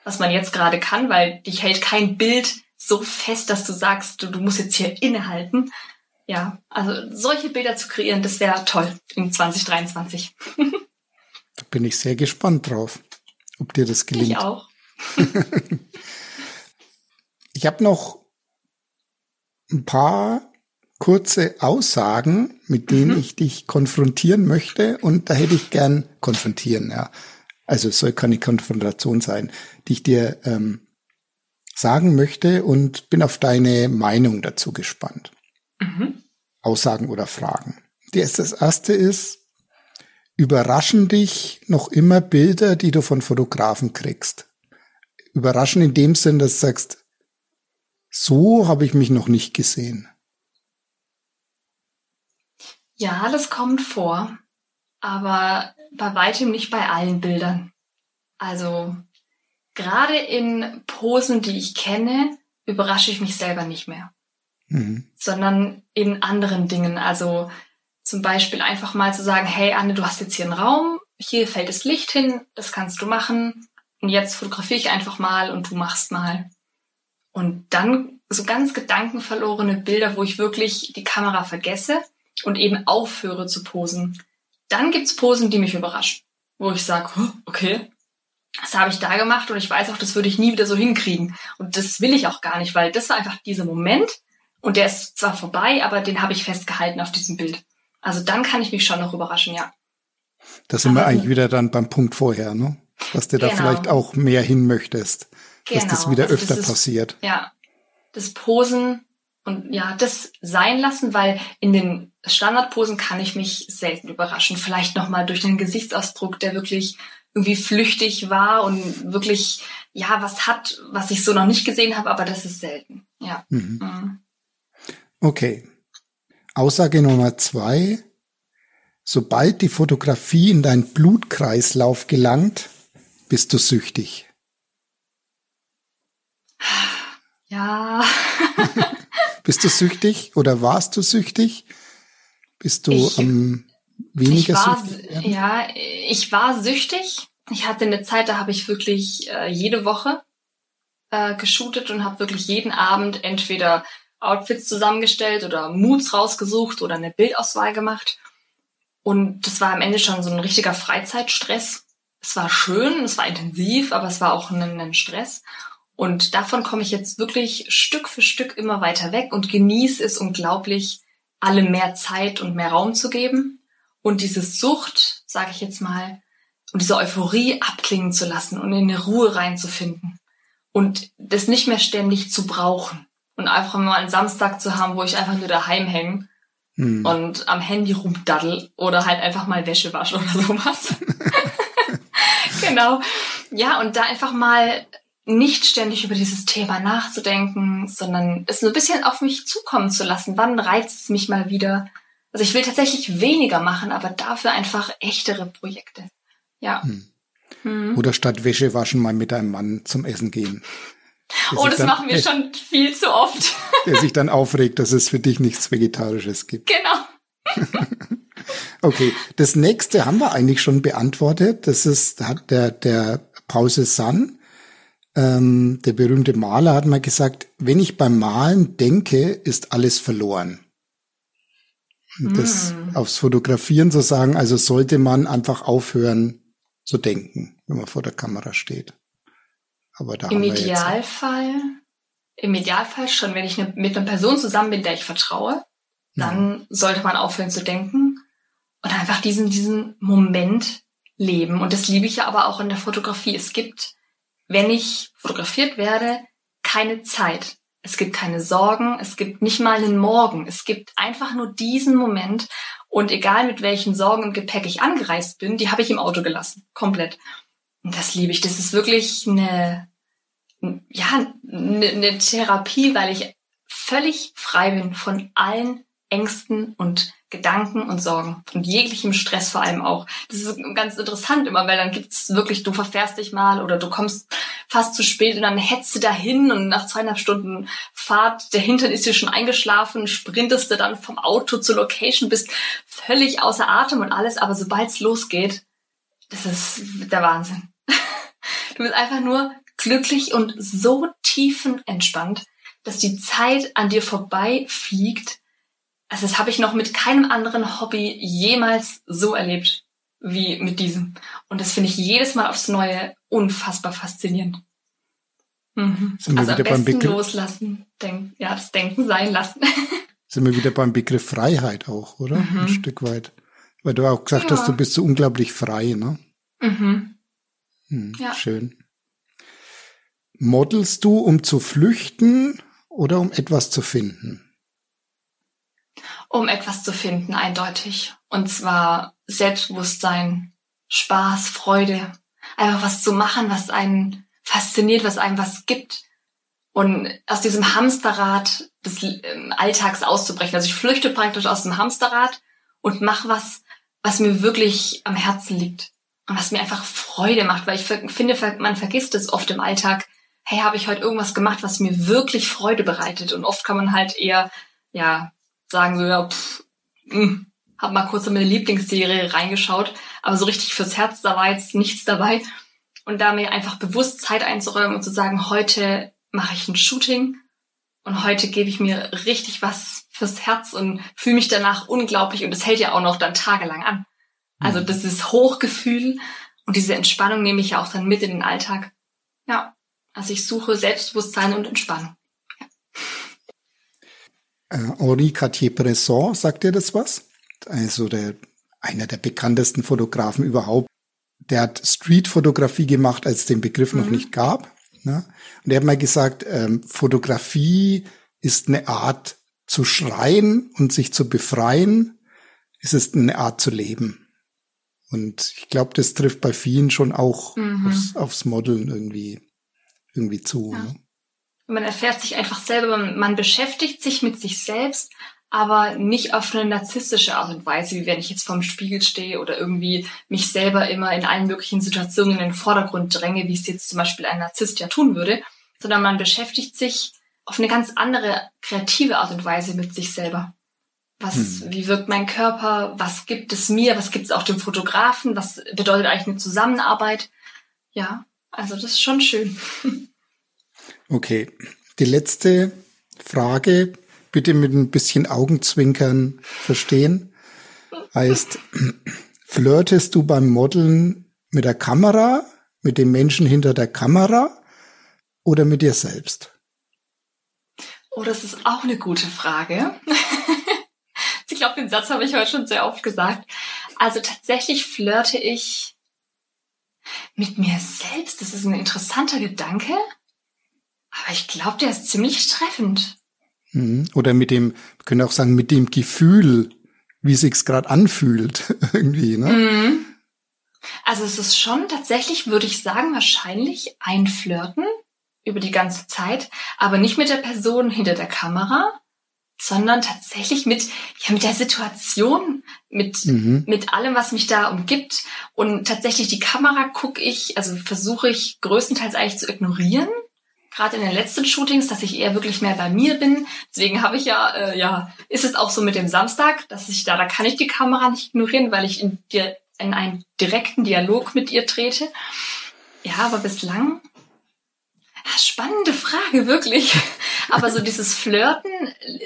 was man jetzt gerade kann, weil dich hält kein Bild so fest, dass du sagst, du, du musst jetzt hier innehalten, ja, also solche Bilder zu kreieren, das wäre toll in 2023. da bin ich sehr gespannt drauf, ob dir das gelingt. Ich auch. *laughs* ich habe noch ein paar kurze Aussagen, mit denen mhm. ich dich konfrontieren möchte und da hätte ich gern konfrontieren, ja. Also es soll keine Konfrontation sein, die ich dir ähm, sagen möchte und bin auf deine Meinung dazu gespannt. Mhm. Aussagen oder Fragen. Das erste ist, überraschen dich noch immer Bilder, die du von Fotografen kriegst. Überraschen in dem Sinn, dass du sagst, so habe ich mich noch nicht gesehen. Ja, das kommt vor, aber bei weitem nicht bei allen Bildern. Also gerade in Posen, die ich kenne, überrasche ich mich selber nicht mehr mhm. sondern in anderen Dingen. Also zum Beispiel einfach mal zu sagen, hey Anne, du hast jetzt hier einen Raum, hier fällt das Licht hin, das kannst du machen. Und jetzt fotografiere ich einfach mal und du machst mal. Und dann so ganz gedankenverlorene Bilder, wo ich wirklich die Kamera vergesse und eben aufhöre zu posen. Dann gibt's Posen, die mich überraschen, wo ich sage, okay, das habe ich da gemacht und ich weiß auch, das würde ich nie wieder so hinkriegen. Und das will ich auch gar nicht, weil das war einfach dieser Moment, und der ist zwar vorbei, aber den habe ich festgehalten auf diesem Bild. Also dann kann ich mich schon noch überraschen, ja. Da sind aber wir eigentlich wieder dann beim Punkt vorher, ne? Dass du genau. da vielleicht auch mehr hin möchtest. Genau. Dass das genau. wieder also öfter das ist, passiert. Ja. Das Posen und ja, das sein lassen, weil in den Standardposen kann ich mich selten überraschen. Vielleicht nochmal durch einen Gesichtsausdruck, der wirklich irgendwie flüchtig war und wirklich, ja, was hat, was ich so noch nicht gesehen habe, aber das ist selten. Ja. Mhm. Mhm. Okay. Aussage Nummer zwei. Sobald die Fotografie in deinen Blutkreislauf gelangt, bist du süchtig. Ja. *laughs* Bist du süchtig oder warst du süchtig? Bist du ich, ähm, weniger ich war, süchtig? Werden? Ja, ich war süchtig. Ich hatte eine Zeit, da habe ich wirklich äh, jede Woche äh, geshootet und habe wirklich jeden Abend entweder Outfits zusammengestellt oder Moods rausgesucht oder eine Bildauswahl gemacht. Und das war am Ende schon so ein richtiger Freizeitstress. Es war schön, es war intensiv, aber es war auch ein, ein Stress. Und davon komme ich jetzt wirklich Stück für Stück immer weiter weg und genieße es unglaublich, alle mehr Zeit und mehr Raum zu geben und diese Sucht, sage ich jetzt mal, und diese Euphorie abklingen zu lassen und in eine Ruhe reinzufinden und das nicht mehr ständig zu brauchen und einfach mal einen Samstag zu haben, wo ich einfach nur daheim hänge hm. und am Handy rumdaddel oder halt einfach mal Wäsche wasche oder *laughs* sowas. *laughs* genau. Ja, und da einfach mal nicht ständig über dieses Thema nachzudenken, sondern es ein bisschen auf mich zukommen zu lassen. Wann reizt es mich mal wieder? Also ich will tatsächlich weniger machen, aber dafür einfach echtere Projekte. Ja. Hm. Mhm. Oder statt Wäsche waschen mal mit einem Mann zum Essen gehen. Oh, das dann, machen wir schon viel zu oft. *laughs* Der sich dann aufregt, dass es für dich nichts Vegetarisches gibt. Genau. *laughs* okay, das nächste haben wir eigentlich schon beantwortet. Das ist der, der Pause Sun. Ähm, der berühmte Maler hat mal gesagt, wenn ich beim Malen denke, ist alles verloren. Das mm. aufs Fotografieren zu sagen, also sollte man einfach aufhören zu denken, wenn man vor der Kamera steht. Aber da Im Idealfall, im Idealfall schon, wenn ich ne, mit einer Person zusammen bin, der ich vertraue, dann ja. sollte man aufhören zu denken und einfach diesen, diesen Moment leben. Und das liebe ich ja aber auch in der Fotografie. Es gibt wenn ich fotografiert werde, keine Zeit. Es gibt keine Sorgen, es gibt nicht mal einen Morgen. Es gibt einfach nur diesen Moment. Und egal mit welchen Sorgen und Gepäck ich angereist bin, die habe ich im Auto gelassen. Komplett. Das liebe ich. Das ist wirklich eine, ja, eine, eine Therapie, weil ich völlig frei bin von allen Ängsten und Gedanken und Sorgen und jeglichem Stress vor allem auch. Das ist ganz interessant immer, weil dann gibt's wirklich, du verfährst dich mal oder du kommst fast zu spät und dann hetzt du dahin und nach zweieinhalb Stunden Fahrt, der Hintern ist dir schon eingeschlafen, sprintest du dann vom Auto zur Location, bist völlig außer Atem und alles, aber sobald's losgeht, das ist der Wahnsinn. Du bist einfach nur glücklich und so tiefenentspannt, dass die Zeit an dir vorbei fliegt also das habe ich noch mit keinem anderen Hobby jemals so erlebt wie mit diesem. Und das finde ich jedes Mal aufs Neue unfassbar faszinierend. Mhm. Sind wir also wieder am besten beim Begriff loslassen, denk, ja, das Denken sein lassen. *laughs* Sind wir wieder beim Begriff Freiheit auch, oder? Mhm. Ein Stück weit. Weil du auch gesagt ja. hast, du bist so unglaublich frei, ne? Mhm. Hm, ja. Schön. Modelst du, um zu flüchten oder um etwas zu finden? um etwas zu finden, eindeutig. Und zwar Selbstbewusstsein, Spaß, Freude, einfach was zu machen, was einen fasziniert, was einem was gibt. Und aus diesem Hamsterrad des ähm, Alltags auszubrechen. Also ich flüchte praktisch aus dem Hamsterrad und mache was, was mir wirklich am Herzen liegt. Was mir einfach Freude macht, weil ich finde, man vergisst es oft im Alltag. Hey, habe ich heute irgendwas gemacht, was mir wirklich Freude bereitet? Und oft kann man halt eher, ja, sagen so, ja, pff, mh, hm, hab mal kurz in meine Lieblingsserie reingeschaut, aber so richtig fürs Herz, da war jetzt nichts dabei. Und da mir einfach bewusst Zeit einzuräumen und zu sagen, heute mache ich ein Shooting und heute gebe ich mir richtig was fürs Herz und fühle mich danach unglaublich und das hält ja auch noch dann tagelang an. Also mhm. das ist Hochgefühl und diese Entspannung nehme ich ja auch dann mit in den Alltag. Ja, also ich suche Selbstbewusstsein und Entspannung. Äh, Henri Cartier-Bresson, sagt dir das was? Also der, einer der bekanntesten Fotografen überhaupt. Der hat Street-Fotografie gemacht, als es den Begriff mhm. noch nicht gab. Ne? Und er hat mal gesagt, ähm, Fotografie ist eine Art zu schreien und sich zu befreien. Es ist eine Art zu leben. Und ich glaube, das trifft bei vielen schon auch mhm. aufs, aufs Modeln irgendwie, irgendwie zu. Ja. Ne? Man erfährt sich einfach selber, man beschäftigt sich mit sich selbst, aber nicht auf eine narzisstische Art und Weise, wie wenn ich jetzt vorm Spiegel stehe oder irgendwie mich selber immer in allen möglichen Situationen in den Vordergrund dränge, wie es jetzt zum Beispiel ein Narzisst ja tun würde, sondern man beschäftigt sich auf eine ganz andere kreative Art und Weise mit sich selber. Was, hm. wie wirkt mein Körper? Was gibt es mir? Was gibt es auch dem Fotografen? Was bedeutet eigentlich eine Zusammenarbeit? Ja, also das ist schon schön. *laughs* Okay. Die letzte Frage, bitte mit ein bisschen Augenzwinkern verstehen. Heißt, *clears throat* flirtest du beim Modeln mit der Kamera, mit dem Menschen hinter der Kamera oder mit dir selbst? Oh, das ist auch eine gute Frage. *laughs* ich glaube, den Satz habe ich heute schon sehr oft gesagt. Also tatsächlich flirte ich mit mir selbst. Das ist ein interessanter Gedanke. Aber ich glaube, der ist ziemlich treffend. Mhm. Oder mit dem, wir können auch sagen, mit dem Gefühl, wie sich's gerade anfühlt, *laughs* irgendwie, ne? Mhm. Also es ist schon tatsächlich, würde ich sagen, wahrscheinlich ein Flirten über die ganze Zeit, aber nicht mit der Person hinter der Kamera, sondern tatsächlich mit, ja, mit der Situation, mit, mhm. mit allem, was mich da umgibt. Und tatsächlich die Kamera gucke ich, also versuche ich größtenteils eigentlich zu ignorieren gerade in den letzten Shootings, dass ich eher wirklich mehr bei mir bin. Deswegen habe ich ja, äh, ja, ist es auch so mit dem Samstag, dass ich da, da kann ich die Kamera nicht ignorieren, weil ich in, dir, in einen direkten Dialog mit ihr trete. Ja, aber bislang, spannende Frage, wirklich. aber so dieses Flirten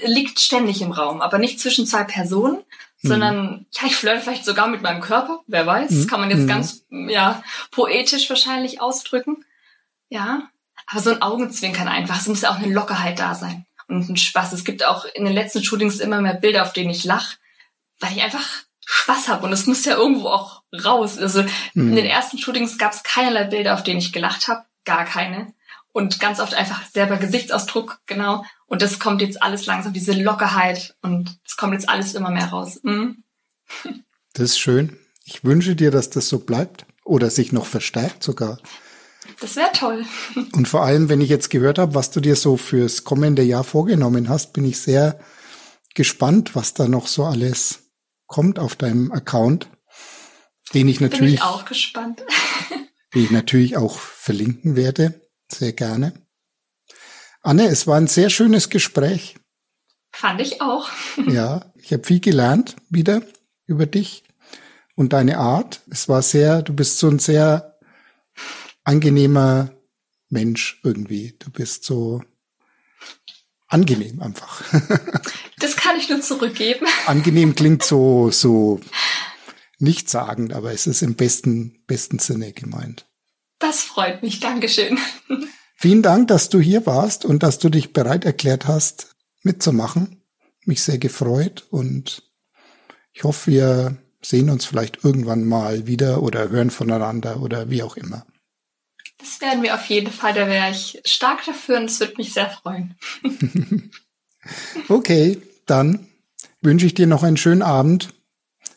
liegt ständig im Raum, aber nicht zwischen zwei Personen, mhm. sondern ja, ich flirte vielleicht sogar mit meinem Körper, wer weiß, mhm. kann man jetzt mhm. ganz ja poetisch wahrscheinlich ausdrücken. Ja, aber so ein Augenzwinkern einfach. Es muss ja auch eine Lockerheit da sein und ein Spaß. Es gibt auch in den letzten Shootings immer mehr Bilder, auf denen ich lache, weil ich einfach Spaß habe und es muss ja irgendwo auch raus. Also in den ersten Shootings gab es keinerlei Bilder, auf denen ich gelacht habe, gar keine. Und ganz oft einfach selber Gesichtsausdruck, genau. Und das kommt jetzt alles langsam, diese Lockerheit und es kommt jetzt alles immer mehr raus. Mhm. Das ist schön. Ich wünsche dir, dass das so bleibt oder sich noch verstärkt sogar. Das wäre toll. Und vor allem, wenn ich jetzt gehört habe, was du dir so fürs kommende Jahr vorgenommen hast, bin ich sehr gespannt, was da noch so alles kommt auf deinem Account, den ich natürlich bin ich auch gespannt. den ich natürlich auch verlinken werde, sehr gerne. Anne, es war ein sehr schönes Gespräch. Fand ich auch. *laughs* ja, ich habe viel gelernt wieder über dich und deine Art. Es war sehr, du bist so ein sehr angenehmer Mensch irgendwie. Du bist so angenehm einfach. *laughs* Das kann ich nur zurückgeben. *laughs* Angenehm klingt so, so nichtssagend, aber es ist im besten, besten Sinne gemeint. Das freut mich. Dankeschön. Vielen Dank, dass du hier warst und dass du dich bereit erklärt hast, mitzumachen. Mich sehr gefreut und ich hoffe, wir sehen uns vielleicht irgendwann mal wieder oder hören voneinander oder wie auch immer. Das werden wir auf jeden Fall. Da wäre ich stark dafür und es würde mich sehr freuen. *laughs* okay, dann wünsche ich dir noch einen schönen Abend.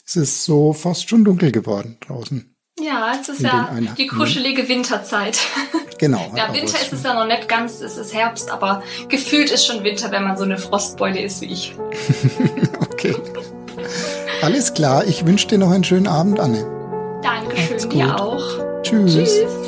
Es ist so fast schon dunkel geworden draußen. Ja, es ist ja die kuschelige Winterzeit. *laughs* Genau. ja, Winter ist es ja noch nicht ganz, es ist Herbst, aber gefühlt ist schon Winter, wenn man so eine Frostbeule ist wie ich. *laughs* okay. Alles klar, ich wünsche dir noch einen schönen Abend, Anne. Dankeschön, dir auch. Tschüss. Tschüss.